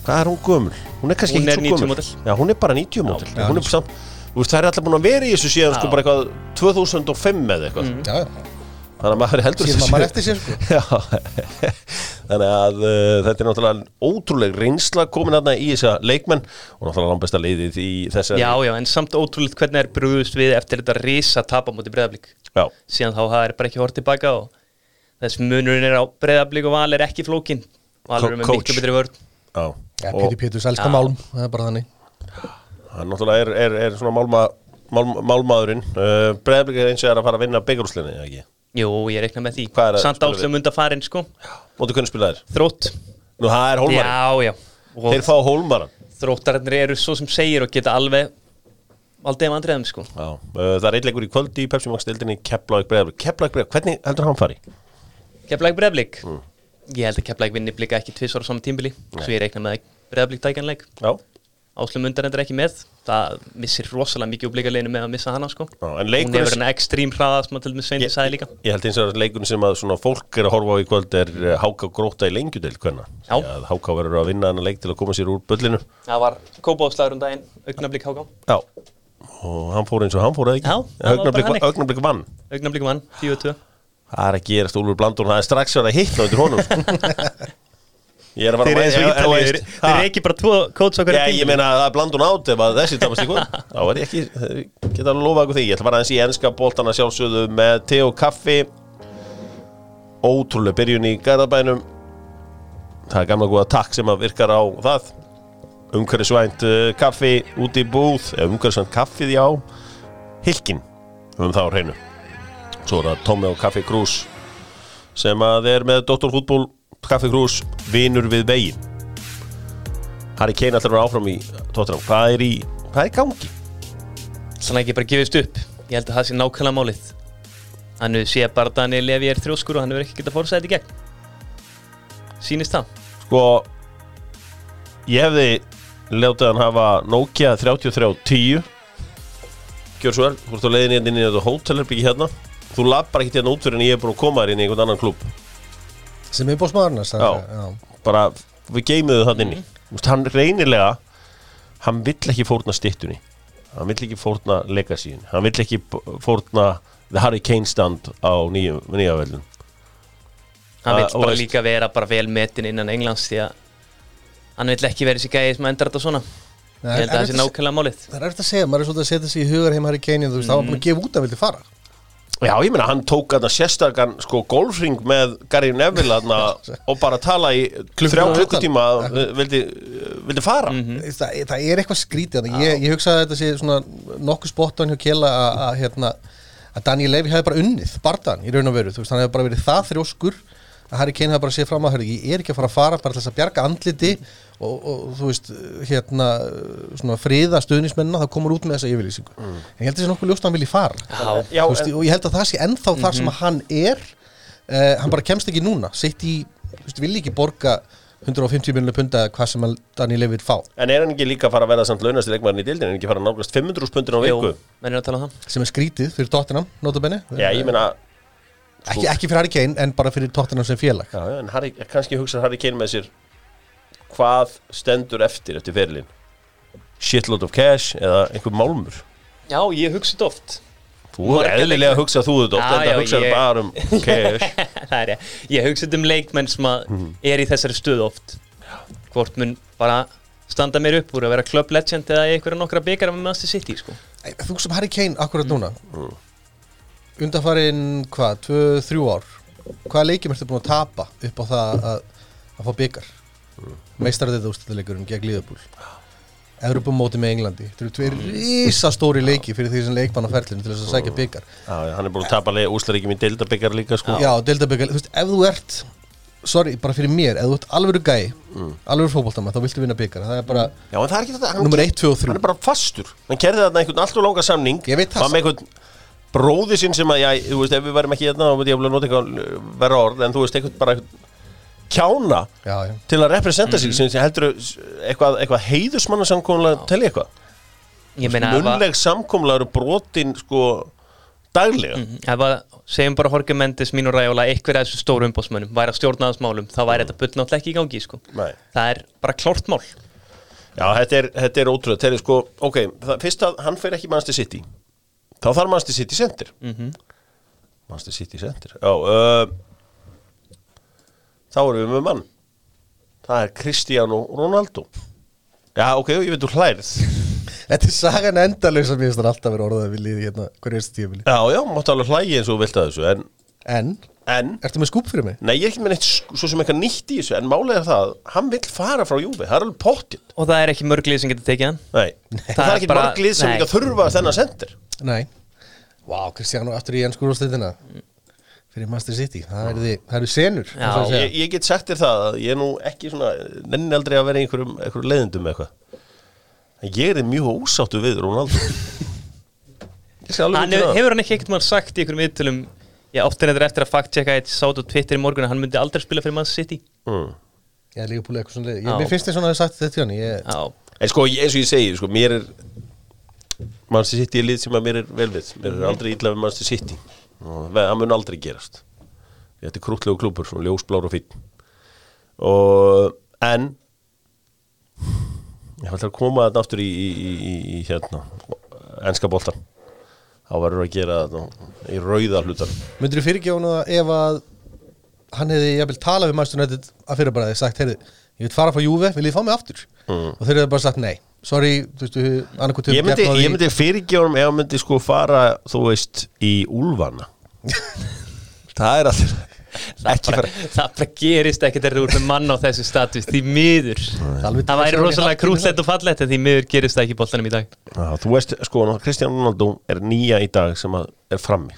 Hvað er hún gömul? Hún er kannski Hún ekki er svo 90 gömul. módel. Já, hún er bara 90 mótil Hún er samt það er alltaf búin að vera í þessu síðan sko bara eitthvað 2005 eða eitthvað. Mm. já, já, Þannig að maður heldur þessu- maður eftir sér sko. Þannig að uh, þetta er náttúrulega ótrúleg reynsla komin aðna í þessa leikmenn og náttúrulega langbesta leiðið í þessari Já, já, en samt ótrúlegt hvernig er brúðust við eftir þetta risa tapa múti breyðablík Já, síðan þá það er bara ekki hort tilbaka og þess munurinn er á breyðablík og val er ekki flókin Valur er með miklu betri vörn. Já. Péturs elska Já. málm, það er bara þannig. Hann náttúrulega er, er, er svona málma, mál, málmaðurinn. Uh, Breiðablik er eins og er að fara að vinna byggarúslinni, eða ekki? Jú, ég reikna með því. Samt spila áslum undan farin, sko. Móti hvernig spilaðir? Þrótt. Nú, það er hólmarinn Já, já. Og Þeir fá hólmaran þróttararnir eru svo sem segir og geta alveg aldrei um andriðum, sko. Já, uh, það er eitthvað í kvöldi í Pepsi Max dildinni Keflavík Breiðablik. Keflavík Breiðablik, hvernig heldur hann fari? Keflæk breyðablík Mm. Ég held að Keflæk vinni blika ekki tvisvar á saman tímbili Svo ég reikna með að breyðablík tækjanleik Já, Áslum undan er ekki með Það missir rosalega mikið úr blikaleginu með að missa hana, sko. Já, Hún hefur henni ekstrím hraða sem að til með Sveindi sagði líka. Ég held eins og að leikunni sem að svona fólk er að horfa á í kvöld er uh, Háka gróta í lengjudel hvernig Já. Háka verður að vinna hennar leik til að koma sér úr bullinu. Það var kópáðslagur um daginn, augnablík háká. Já. Og hann fór eins og hann fór eða ekki? Augnablik vann. Augnablík mann, 4-2 Það er að gerast Úlfur Blandún Það er Þeir eru ekki bara tvo kóts okkar Já, ég meina að það er Blandún át ef að þessi í kvöld Þá er ég ekki, geta að lofa ykkur því. Ég ætla að fara aðeins í enska boltana sjálfsögðu með te og kaffi. Ótrúlega byrjun í Garðabænum. Það er gamla góða takk sem að virkar á það. Umhverfisvænt uh, kaffi út í búð. Umhverfisvænt kaffið já. Hilkin, um það á hreinu. Svo er það Tommy og Kaffi Krús sem að er með doktorfútból Kaffi Krús, vinur við veginn. Harry Kane alltaf verið áfram í tóttunum Hvað er í, hvað er gangi? Þannig ekki bara gefist upp. Ég held að það sé nákvæmlega málið. Hann sé bara að Daniel Levi er þrjóskur og hann hefur ekki getað fórsæðið í gegn. Sýnist það? Sko Ég hefði Ljótið hann hafa Nokia 3310 Gjör svo vel, þú ert á leiðinni hérna inn í þetta hótelherbyggi hérna. Þú lappar ekkert hérna út fyrir en ég er búin að koma þér inn í einhvern annan klúb sem er bóðsmaðurnas Já. Bara, við geymiðu það Þú veist, Hann reynilega Hann vill ekki fórna stittunni Hann vill ekki fórna legacyinn Hann vill ekki fórna The Harry Kane stand á nýja, nýja veldun Hann vill bara líka vera bara vel metin innan Englands því að hann vill ekki vera þessi gæði sem endar þetta svona. Ég held að það sé nákvæmlega málið. Það er eftir að segja, maður er svolítið að setja sig í hugar heim Harry Kane, þú veist, það var búin að gefa út að vildi fara Já, ég meina, hann tók þarna sérstakann sko golfring með Gary Neville þarna og bara tala í þrjá klukkutíma vildi, vildi fara. Það, það er eitthvað skrítið þarna. ég, ég hugsaði að þetta sé svona nokkuð spottan hjá Kjela að, að, hérna, að Daniel Levy hefði bara unnið bardan í raun og veru, þú veist, hann hefði bara verið það þrjóskur að Harry Kane hefði bara séð fram að hörðu, ég er ekki að fara að fara bara til þess að bjarga andliti og, og þú veist, hérna svona friða stuðnismennina, það komur út með þessa yfirlýsingu. En ég held að þessi nokkuð ljóst að hann vilji fara. Já, veist, og ég held að það sé ennþá þar sem að hann er. Uh, hann bara kemst ekki núna. Sitt í, þú veist, vilji ekki borga 150 miljonar punda eða hvað sem að Daniel Levy vil fá. En er hann ekki líka að fara að verða samt launast leikmaðurinn í dildin, hann ekki fara að náglast 500 pundin á viku? tala um það. Sem er skrítið fyrir Tottenham, notabenni Já, ég meina, ekki, ekki fyrir Harry Kane en bara fyrir Tottenham sem félag. Já, já, en Harry, kannski hugsa Harry Kane með sér hvað stendur eftir eftir ferilinn? Shitload of cash eða einhver málmur? Já, ég hugsa þetta oft Þú er eðlilega að hugsa þú þetta oft, Já, en það hugsa ég- bara um cash. Það er ég Ég hugsa þetta um leikmenn sem að er í þessari stöðu oft. Hvort mun bara standa mér upp úr að vera club legend eða í einhverja nokkra byggar með Master City sko. Æ, þú sem Harry Kane akkurat núna. Undanfarin hvað, 2-3 ár. Hvaða leikjum ertu búin að tapa upp á það að, að fá byggar mm. Meistarðið úrstæðleikurinn gegn Liverpool. Evropamóti með Englandi. Þetta eru tveir risastóri leiki fyrir því sem leikmann á ferlinu til þess að sækja byggar Já, hann er búin að tapa úslaríkjum í deildabikar líka sko. Já, deildabyggar, þú veist, ef þú ert sorry, bara fyrir mér, ef þú ert alvöru gæi alvöru fótboltama, þá viltu vinna byggar það er bara, Já, en það er ekki þetta hann- nummer 1, 2 og 3 Hann er bara fastur. Hann kerði þarna einhvern alltaf langa samning. Ég veit það. Var með einhvern bróði sinn sem að Já, þú veist, ef við værum ekki hérna Þá myndi ég að nota eitthvað uh, verra orð En þú veist, einhvern bara einhvern kjána já, já. Til að representa sig Sem heldur eitthvað, eitthvað heiðusmanna samkomlega Telli eitthvað? Munnleg samkomlega eru brotin sko daglega. Ef að segjum bara Jorge Mendes, mín og Ræjóla einhver af þessu stóru umbóðsmönnum væri að stjórna þess málum þá væri þetta bull náttúrulega ekki í gangi sko. Það er bara klárt mál. Já, þetta er, þetta er ótrúlega Telli sko, ok, það, fyrst að hann fer ekki Manchester City Þá þarf Manchester City Center. Mhm. Manchester City Center. Já, uh, þá erum við með mann. Það er Cristiano Ronaldo. Já, ok, ég veit þú hlærið Þetta er sagan endalaus að mér finnst alltaf verið orðað við liði hérna hverju erstu tífili Já, já, máttu alveg hlægi eins og vilt að þessu En, En, en? Ertu með skúp fyrir mig? nei, ég er ekki með neitt sk- svo sem eitthvað nýtt í þessu En er það, hann vill fara frá Júfi Það er alveg pottið og það er ekki mörglið sem getur tekið hann? Nei, það, Það er er ekki bara- marglið sem nei. ekki að þurfa þennan sendir Nei. Vá, Kristján aftur í ennskur úrslitina Fyrir Master City. Það eru þið, það eru senur Já, er ég, ég get sagt þér það að ég er nú ekki svona nenni aldrei að vera einhverjum, einhverjum leiðindum með eitthvað. En ég er mjög ósáttu við ég í hefur, hann ekki ekkert maður sagt í einhverjum viðtölum? Ég átti þetta eftir að fact-checka eitt sátt á Twitter í morgun að hann myndi aldrei spila fyrir Master City. Mm. Ég er líka púlega eitthvað svona ég, Mér finnst þið svona að það sagt þetta hann ég, Já, en sko ég- eins og ég segi sko, mér er Manchester City er lið sem að mér er vel við. Mér er aldrei illa við Manchester City og það mun aldrei gerast. Þetta er krútlegu klúpur, svona ljósblár og fín og en ég ætla að koma þetta aftur í, í, í, í, hérna enska boltan þá verður að gera þetta í rauða hlutar Myndir þú það ef að hann hefði jafnvel talað við Master United að fyrirbaraði sagt, heyrðu, ég vil fara frá Juve, vil ég fá mig aftur? Og þeir eru bara sagt nei sorry, þú veist, við annarkot ég myndi, ég fyrirgjóðum ef hann myndi sko fara þú veist í úlfana það er allir ekki bara, fara það bara gerist ekkert þegar þú ert með mann á þessu status því miður. Það væri rosalega krútlegt og fallegt en því miður gerist það ekki í boltanum í dag. Já, þú veist, sko, Kristján Ronaldo er nýja í dag sem er frammi.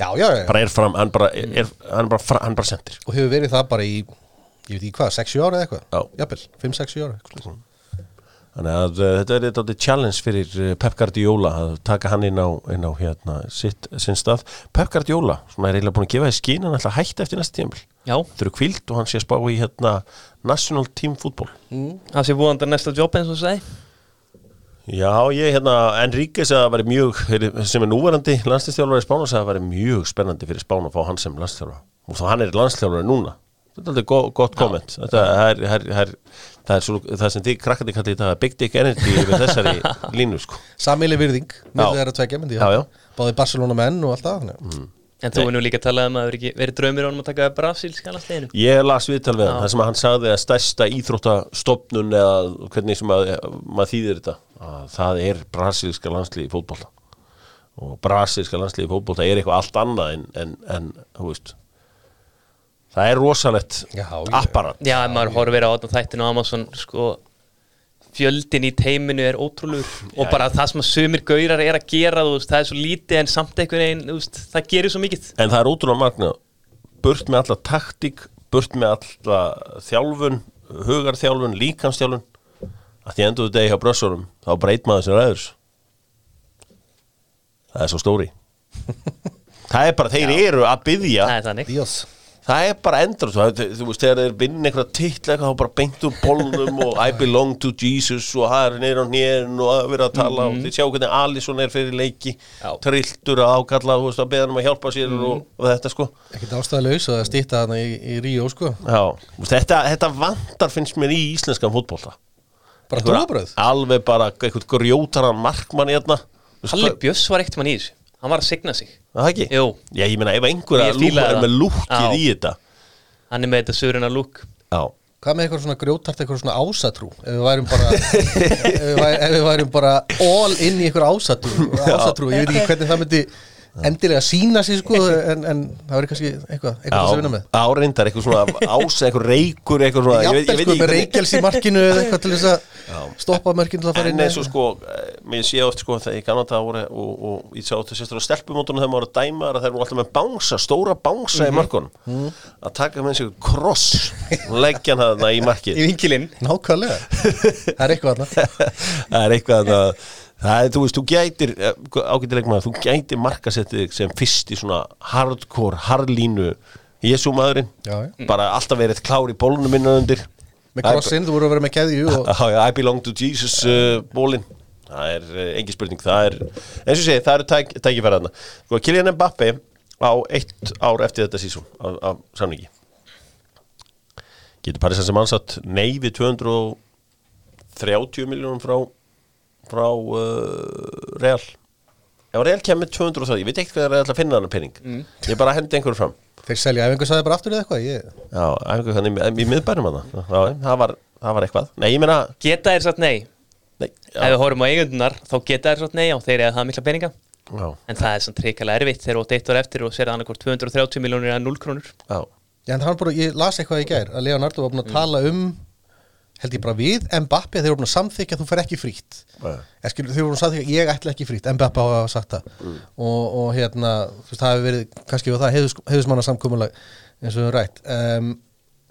Já, já, já, bara er fram, hann bara er, hann bara, fra, hann bara sendir. Og hefur verið það bara í ég veit ekki hvað, 6-7 ára eða eitthvað? Já. jafnvel, 5-6 ára eitthvað. Svoleiðis. Þannig að uh, þetta er þetta challenge fyrir uh, Pep Guardiola að taka hann inn á, inn á hérna, sitt, sinn stað. Pep Guardiola, svona er eiginlega búin að gefa þið skín hann ætla að hætta eftir næsta tímil. Já, Þau eru kvilt og hann sé að spá í hérna National Team Football. það sé búandar næsta jobb eins og segi Já, ég hérna, Enríkes að það væri mjög, sem er núverandi landslistjálfari í Spána, að það væri mjög spennandi fyrir Spána að fá hann sem landslistjálfari. Og þá hann er landslistjálfari núna. Þetta er aldrei go gott komment. Það er svo, það sem þið krakkandi kallið þetta Big Dick Energy yfir þessari línu, sko. Samili virðing, með þeirra tvekja myndi. Báði Barcelona menn og allt það mm. En þú er nú líka að tala um að verið draumir honum að taka brasilska landsleginu Ég las viðtal við hann, það sem hann sagði að stærsta íþróttastofnun eða hvernig sem að, maður þýðir þetta að það er brasilíska landslið í fótbolta. Og brasilíska landslið í fótbolta er eitthvað allt annað en, en, en þú veist það er rosalegt Já, ég- apparat. Já, ef maður horfir á þættinu á Amazon sko, fjöldin í teiminu er ótrúlegur. Og bara það sem að sumir gaurar er að gera þú veist, það er svo lítið en samt þú veist, það gerir svo mikið. En það er ótrúlega magna burt með alla taktík burt með alla þjálfun hugarþjálfun, líkansþjálfun að því endur degi hjá brössurum þá breyt maður sér aður það er svo stóri. Það er bara, þeir eru að byggja Það er þannig. Dios það er bara endur þú, þú veist, þegar þeir vinna einhverja titla þá bara beint úr bólnum og I belong to Jesus og það er neyra á nýrin og að vera að tala og þeir sjá hvernig Alisson er fyrir leiki Já. trilltur að ákalla, þú veist, að beða hann um að hjálpa sér og, og þetta sko. Ekkert ástæðalaus að stýta þarna í, í Ríó sko. Já, og þetta, þetta vantar finnst mér í íslenskan fótbolta. Bara trúabröð Alveg bara eitthvað grjótaran markmann hérna. Þú veist Halli Björs var eitt mann í þessu. Hann var að signa sig Það ekki? Jú. Já, ég meina ef einhverja Ég fílaði lúkar það. með lúkið Já. í þetta hann er með þetta suruna lúk Já, Hvað með eitthvað svona grjótart, eitthvað svona ásatrú Ef við værum bara ef, við væ- ef við værum bara all inn í eitthvað ásatrú Ásatrú, ég veit ekki hvernig það myndi endilega sína sig sko En, en það verður kannski eitthvað, eitthvað að vinna með. Áreindar, eitthvað svona ása, eitthvað reykur, eitthvað svona ég ég veit sko með reykjals í markinu eða eitthvað til þess að stoppa mörkinu til að fara En inn eins og sko, mér sé oft sko þegar ég kannan það voru og, og ég sá þetta á stelpumótunum þegar maður að dæma að þeir eru alltaf með bánsa, stóra bánsa í mörkunum að taka með sig kross og leggja hann þarna í markið. Í vinkilinn. Nákvæmlega, það er þú veist, þú gætir ágætileg maður, þú gætir markasettið sem fyrst í svona hardcore, harlínu Jésu maðurinn, Já, já. bara alltaf verið klár í bólunum minna undir. Með krossinn, þú voru að vera með keðju og Já, já, I belong to Jesus uh, bólin það er uh, engin spurning það er, eins og sé, það eru tæk, tækifæraðna sko, Kylian Mbappe á eitt ár eftir þetta sísón af, af samningi. Getur Paris Saint-Germain nei við 230 miljónum frá frá uh, Real. Ef Real kemur 230, ég veit ekki hvað það er að finna hann penning, ég bara hendi einhverju fram. Þeir selja æfingarsæði bara aftur eða eitthvað? Ég, já, einhverju þannig í- miðbænum hann það var, það var eitthvað, nei, ég meina geta þér satt nei? Nei, ef við horfum á eigundunar þá geta þér satt nei og þeir eru það mikla peninga. Já, en það er samt trikalega erfitt þegar þú átt eitt ár eftir og sér að annarkort 230 miljónir eða 0 krónur. Já. Já, bara, ég las eitthvað í gær að Leonardo var búin að tala um held ég bara við Mbappe þeir að samþykja að þú fer ekki frýtt þeir eru búin að samþykja ég ætla ekki frýtt Mbappe hafa sagt það. Og, og hérna, þú veist, það hefur verið kannski það heiðus, heiðusmanna samkomulag eins og rætt. Um,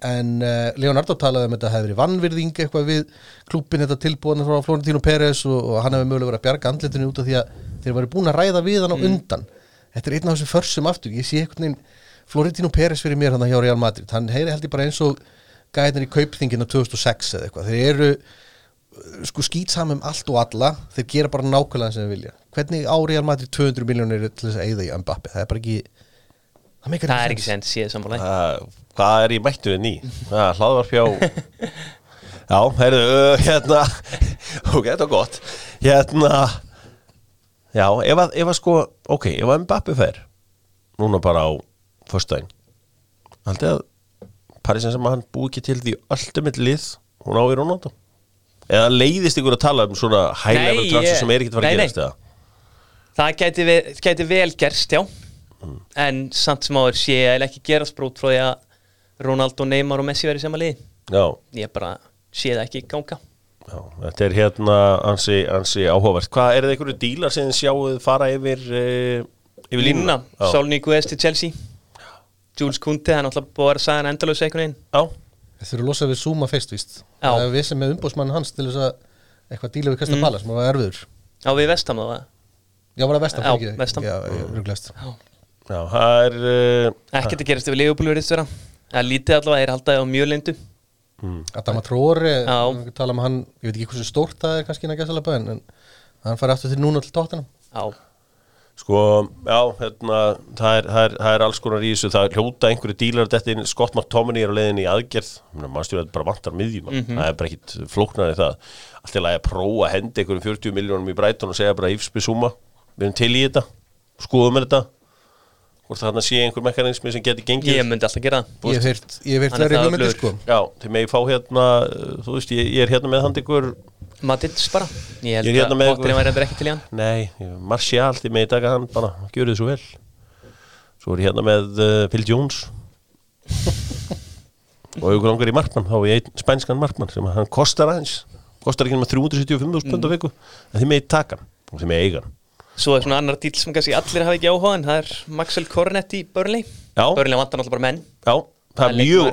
en uh, Leonardo talaði um þetta hefur verið vannvirðing eitthvað við klúbin þetta tilbúðan frá Florentino Pérez og, og hann hefur mögulega verið að bjarga andlitinu út af því að þeir varu búin að ræða við hann á undan. Þetta er einn af þessu försum aftur. Ég sé Florentino Pérez fyrir mér hann hjá Real Madrid. Hann heyri held ég bara eins og gæðin í kaupþingina 2006 eða eitthvað þeir eru uh, sko skýtsamum allt og alla þeir gera bara nákvæmlega sem þeir vilja hvernig á Real Madrid 200 miljónir til þess að eyða í Mbappe það er bara ekki það, það er ekki sens. sens síðan sammála Það- Hvað er ég í? Er hlaðvarp hjá Já, heyrðu, uh, hérna Ok, þetta er gott Hérna Já, ef að, ef að sko Ok, ef að Mbappi fer Núna bara á föstudaginn Haldið að Parísin sem hann búi ekki til því ultimate lið Hún á í Ronaldo. Eða leiðist ykkur að tala um svona level transfer sem er ekki að fara að gerast eða? það gæti, ve gæti vel gerst já. En samt sem áður sé ég ekki gerast brót frá því að Ronaldo, Neymar og Messi verið sem að liði. Já, ég bara sé það ekki ganga. Já, þetta er hérna ansi, ansi áhugavert. Hvað, er það einhverju dílar sem sjáuð fara yfir, uh, yfir línuna? Línuna. Solni Guðest til Chelsea Jules Kunti, hann ætla búið að vera að endalösa einhvern veginn. Já, Þeir þurfa að losa við Zuma fyrst víst. Já. Það er við sem er umbúsmann hans til þess að eitthvað díla við Krista Pala sem var erfiður. Já, við vestam það Já, var það vestam Já, ekki? West Ham. Já, ruglast Já, það er uh, Ekkert að gerast yfir verið vera. Það er lítið allavega, er haldaði á mjög lindu Adama Tróri, Já. tala um hann Ég veit ekki hversu stórt það er kannski innan gæsalega en, en hann fari aftur til núna til tóttina Já, Sko, já, hérna, það er, það, er, það er alls konar í þessu, það er hljóta einhverju dílar þetta inn, Scott McTominay er á leiðinni í aðgerð, mannstjóð að bara vantar miðjum, það er bara ekkit flóknari það, allt lagi að prófa að hendi einhverjum 40 miljónum í Brighton og segja bara ífspi suma, við erum til í þetta, skoðum við þetta, hvort það þarna sé einhver mekanismi sem geti gengið. ég myndi alltaf gera það. Ég hef heyrt- ég Hann er verið öflugur. sko. Já, til mig fá hérna, þú veist, ég, ég er hérna með hand ykkur, Matits bara. Ég held Ég hérna að með Potterinn væri endur ekki til í hann. Nei, Martial, til mig taka hann bara, gjör þið svo vel. Svo er ég hérna með uh, Phil Jones. Og ykkur langar í markmann þá er ég einn spænskan markmann sem hann kostar aðeins. Kostar ekki nema 375.000 pund á viku. En þið megið taka hann. Og þið megið eiga hann. Svo er svona annar dýl sem kannski allir hafa ekki áhuga en það er Maxwell Cornet í Burnley. Já. Burnley vantar náttúrulega bara menn. Já, það er mjög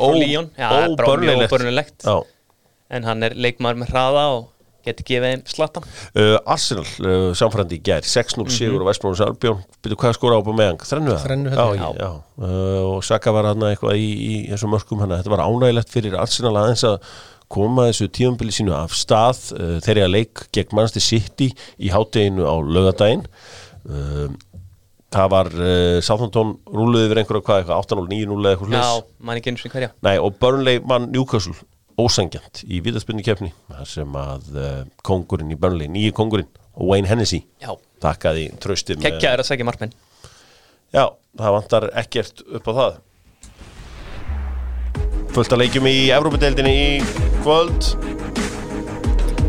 óbörnilegt en hann er leikmaður með hraða og getur gefið þeim slatta Uh, Arsenal, uh, samfærandi í gær 6-0 sigur og Vestbrónus Albjörn byrju hvað skora á på meðang, þrennu það? Þrennu, já, já, já. Uh, og Saka var hann eitthvað í, í þessum mörkum hann þetta var ánægilegt fyrir Arsenal aðeins að koma þessu tíumbili sínu af stað uh, þeirri að leik gegn Manchester City í hátteginu á lögadaginn uh, það var uh, Southampton rúluði yfir einhverja hvað eitthvað 8-0, 9-0 eða eitthvað Já, hlis mann ekki eins og hverja. Nei, og Burnley mann Newcastle ósangjant í viðarspinni kefni þar sem að uh, kongurinn í Burnley, nýji kongurinn Wayne Hennessy Já, takkaði trösti með- kekkja er að segja markmenn Já, það vantar ekkert upp á það. Fullt að leikjum í Evrópadeildinni í kvöld.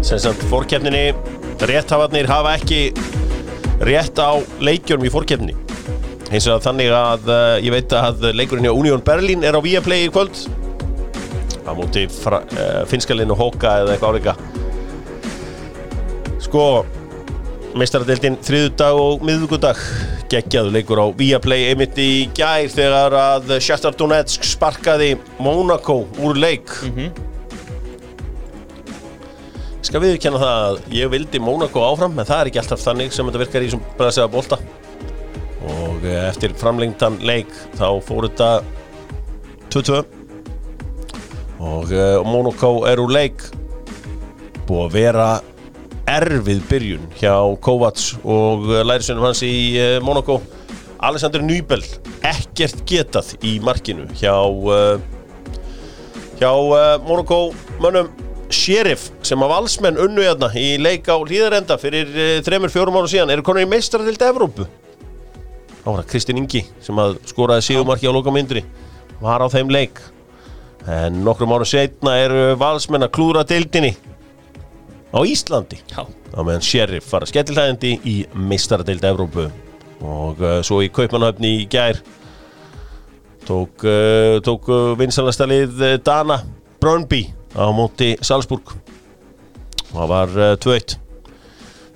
Sem samt fórkeppninni rétthafarnir hafa ekki rétt á leikjunum í fórkeppninni eins og þannig að uh, ég veit að leikurinn hjá Union Berlin er á Viaplay í kvöld á móti uh, finskalinn og Hóka eða eitthvað áleika sko meistaradeildin þriðudag og miðvíkudag geggjaðu leikur á Viaplay einmitt í gær þegar að Shakhtar Donetsk sparkaði Monaco úr leik. Skal viðurkenna það að ég vildi Monaco áfram en það er ekki alltaf þannig sem þetta virkar í sem bara segja bolta. Og eh, eftir framlengtan leik þá fór þetta 2-2 og uh, Monaco er úr leik. Búið að vera erfið byrjun hjá Kovacs og uh, lærisveinum hans í uh, Monaco Alexander Nýbel ekkert getað í markinu hjá hjá Monaco mönnum Sheriff sem að valsmenn unnu hérna í leik á hlýðarenda fyrir uh, þremur fjórum ára síðan eru konur í meistaradild Evrópu. Það Kristinn Ingi sem að skoraði sígumarki á lokamyndri. Var á þeim leik en nokkrum árum setna eru valsmenn að klúra deildinni á Íslandi. Já, á meðan Sheriff fara skellilhæðandi í meistaradeild Evrópu. Og uh, svo í Kaupmannhöfni í gær tók, uh, tók uh, vinsalastalið uh, Dana Brøndby á móti Salzburg. Það var uh, 2-1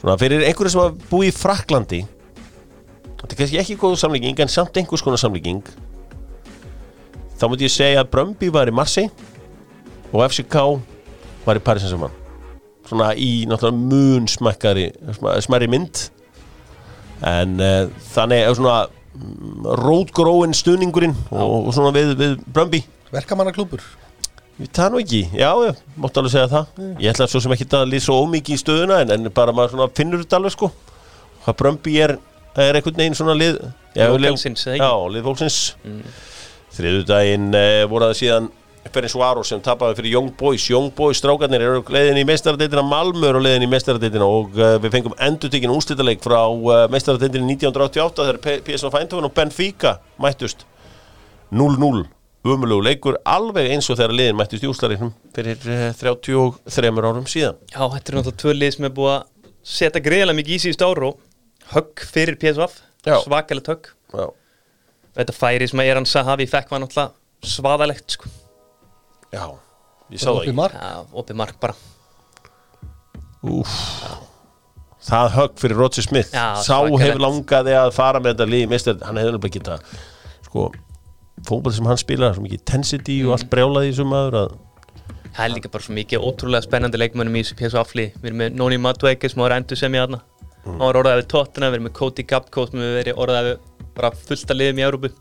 svona fyrir einhverju sem að búi í Fraklandi þetta er kannski ekki góð samlíking en samt einhvers konar samlíking þá myndi ég segja að Brøndby var í Marseille og FCK var í Paris Saint-Germain. Svona í náttúrulega mun smekkari smerri mynd. En uh, þannig er svona mm, rótgróin stuðningurinn og, og svona við, við Brömbi Verkamannaklúbur við það nú ekki, já, ég mátti alveg segja það. Ég ætla svo sem ekki að lýsa ómikið í stöðuna en, en bara maður svona finnur þetta alveg sko. Hvað Brömbi er, er einhvern veginn svona lið já, ekki? já, lið fólksins þriðudaginn uh, voru það síðan Ferenc Varo sem tapaði fyrir Young Boys. Young Boys strákarnir eru leiðin í mestaradeitina Malmö eru leiðin í mestaradeitina og uh, við fengum endurtekinn úrslitaleik frá uh, mestaradeitina 1988 þegar PSV Fæntófin og Benfica mættust 0-0 umulegu leikur alveg eins og þegar liðin mættust í úrslarinnum fyrir uh, 33 árum síðan. Já, þetta er náttúrulega tvö lið sem er búið að setja greiðlega mikið í síðust og högg fyrir PSV, Já. svakalegt högg. Já, Þetta færi sem að Eran Sahavi fekk var náttúrulega svaðalegt sko. já ég sá það ekki. mark. Já, opið mark bara. Úf. Það högg fyrir Roger Smith. Já, Sá hefur langaði að fara með þetta lið mistur, hann hefur alveg geta sko, fótball sem hann spilar svo mikið intensity og allt brjálaði í þessum maður að Það er líka bara svo mikið ótrúlega spennandi leikmönnum í þessu PSV afli Við erum með Noni Madueke sem var endur sem ég aðna Hann var orðað við Tottenham, við erum með Cody Gapco sem hefur verið orðað við bara fullt að liðum í Európu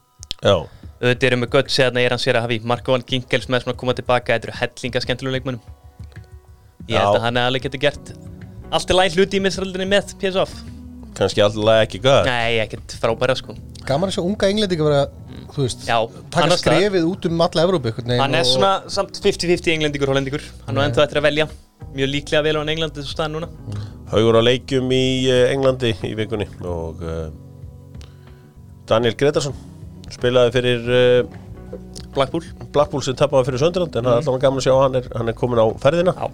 Auðvitað erum við gött séðan að ég er hans sér að hafi Marko Van Ginkels með að koma tilbaka. Þetta eru hellinga skemmtilegum leikmönnum. Ég held að hann er alveg getur gert Allt er læg hluti í misraldinni með PSV kannski alltaf ekki gæð Nei, ekkert frábæra sko. Gaman að sjá unga englendinga vera, þú veist, Já, taka skrefið út um alla Evrópu Hann er og- svona samt 50-50 englendingur, hollendingur. Hann er ennþá eftir að velja Mjög líklega vel á en Englandi þessu staðan núna. Haugur á leikjum í eh, Englandi í vikunni og uh, Daniel Gretarsson spilaði fyrir uh, Blackpool. Blackpool sem tapaði fyrir Söndrand en það er alltaf gaman að sjá hann er, hann er komin á ferðina. Já.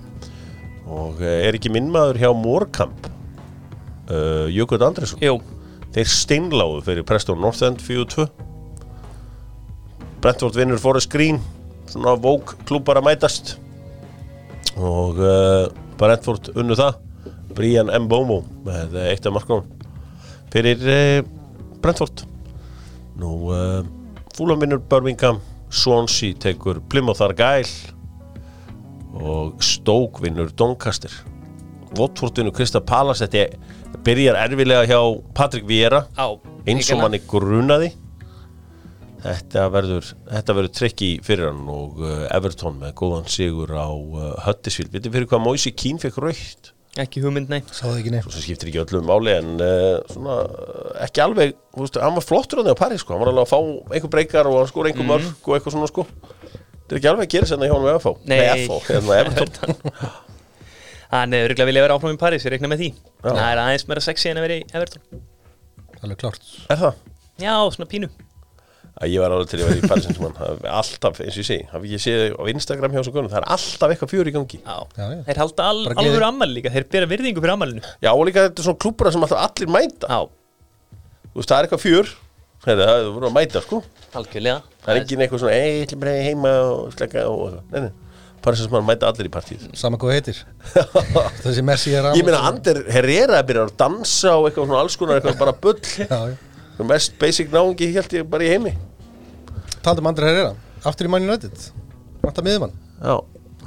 og uh, er ekki minnmaður hjá Moorkamp Jökull Andresson Jú, þeir steinláðu fyrir Preston North End 4-2 Brentford vinnur Forest Green svona vók klúpar að mætast og uh, Brentford unnu það. Brian Mbomo með eh, eitt af markunum fyrir uh, Brentford. Nú uh, Fúlam vinnur Birmingham Swansea tekur Plymouth Argyle og Stoke vinnur Doncaster. Watford vinnur Krista Palace þetta byrjar erfilega hjá Patrick Vieira. Á eins og manni grunaði þetta verður þetta verður trikki fyrir hann og uh, Everton með góðan sigur á uh, Huddersfield, vitið fyrir hvað Moise Keane fekk raukt, Ekki hugmynd, nei. Sá það ekki neitt svo skiptir ekki öllum máli en uh, svona uh, ekki alveg þú veist, hann var flottur á því á Paris sko, hann var alveg að fá einhver breykar og hann skor einhver mörg og eitthvað svona sko. Þetta er ekki alveg að gera sérna hjá hann með FH Nei. FH, hérna Everton. Hann hefur örgulega viljað vera áfram í París, ég reikna með því. Já. Það er aðeins meira sexy en að vera í Everton. Er? Já, svona pínu að ég var alveg til að vera í Paris Saint-Germain. Það er alltaf, eins og ég segi, hafi ég séð á Instagram hjá svo gunum, það er alltaf eitthvað fjör í gangi. Já, Já, já. þeir halda al, alveg ammæli líka Þeir bera virðingu fyrir ammælinu Já, og líka þetta er svona klúbura sem alltaf allir mæta. Já, Þú veist, það er eitthvað Heyrðu, það er voru að mæta, sko. Algjörlega. Það er engin eitthvað svona, ei, ég ætlum bara heima og slekka og eitthvað. Nei, nei, Paris Saint-Germain mæta allir í partíð Sama hvað heitir. Þessi Messi er Ég meina, Ander Herrera byrjar að dansa og eitthvað svona alls konar, eitthvað bara bull. Mest basic náungi held ég bara í heimi Taldum Andri Herrera Aftur í Man United. Vanta miðumann Já.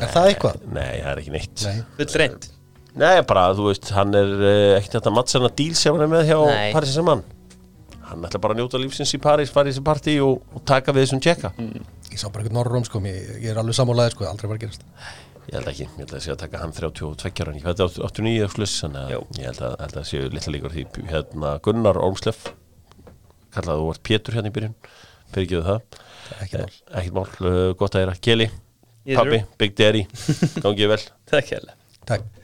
Er það eitthvað? Nei, það er ekki neitt. Nei. Full reynd Nei, bara, þú veist, hann er uh, ekkert þetta mattsana díl sem hann er með hjá Nei. Paris Saint-Germain. Hann ætla bara að njóta lífsins í Paris, fara í partí og, og taka við þessum tjekka. Ég sá bara eitthvað norrum sko Ég, ég er alveg sammálaðið sko Aldrei bara að gerast. Ég held ekki, ég held að það sé að taka hann 32 ára en ég veit að 89 sluss þannig að Jú. ég held að, held að séu litla líkur því. Hérna Gunnar Ormsleff kallaði þú vart Pétur hérna í byrjun fyrirgeðu það? Ekki mál. Eh, ekkert mál, uh, gott að þeirra Keli, Pabbi, Big Daddy gangið vel. Takk Takk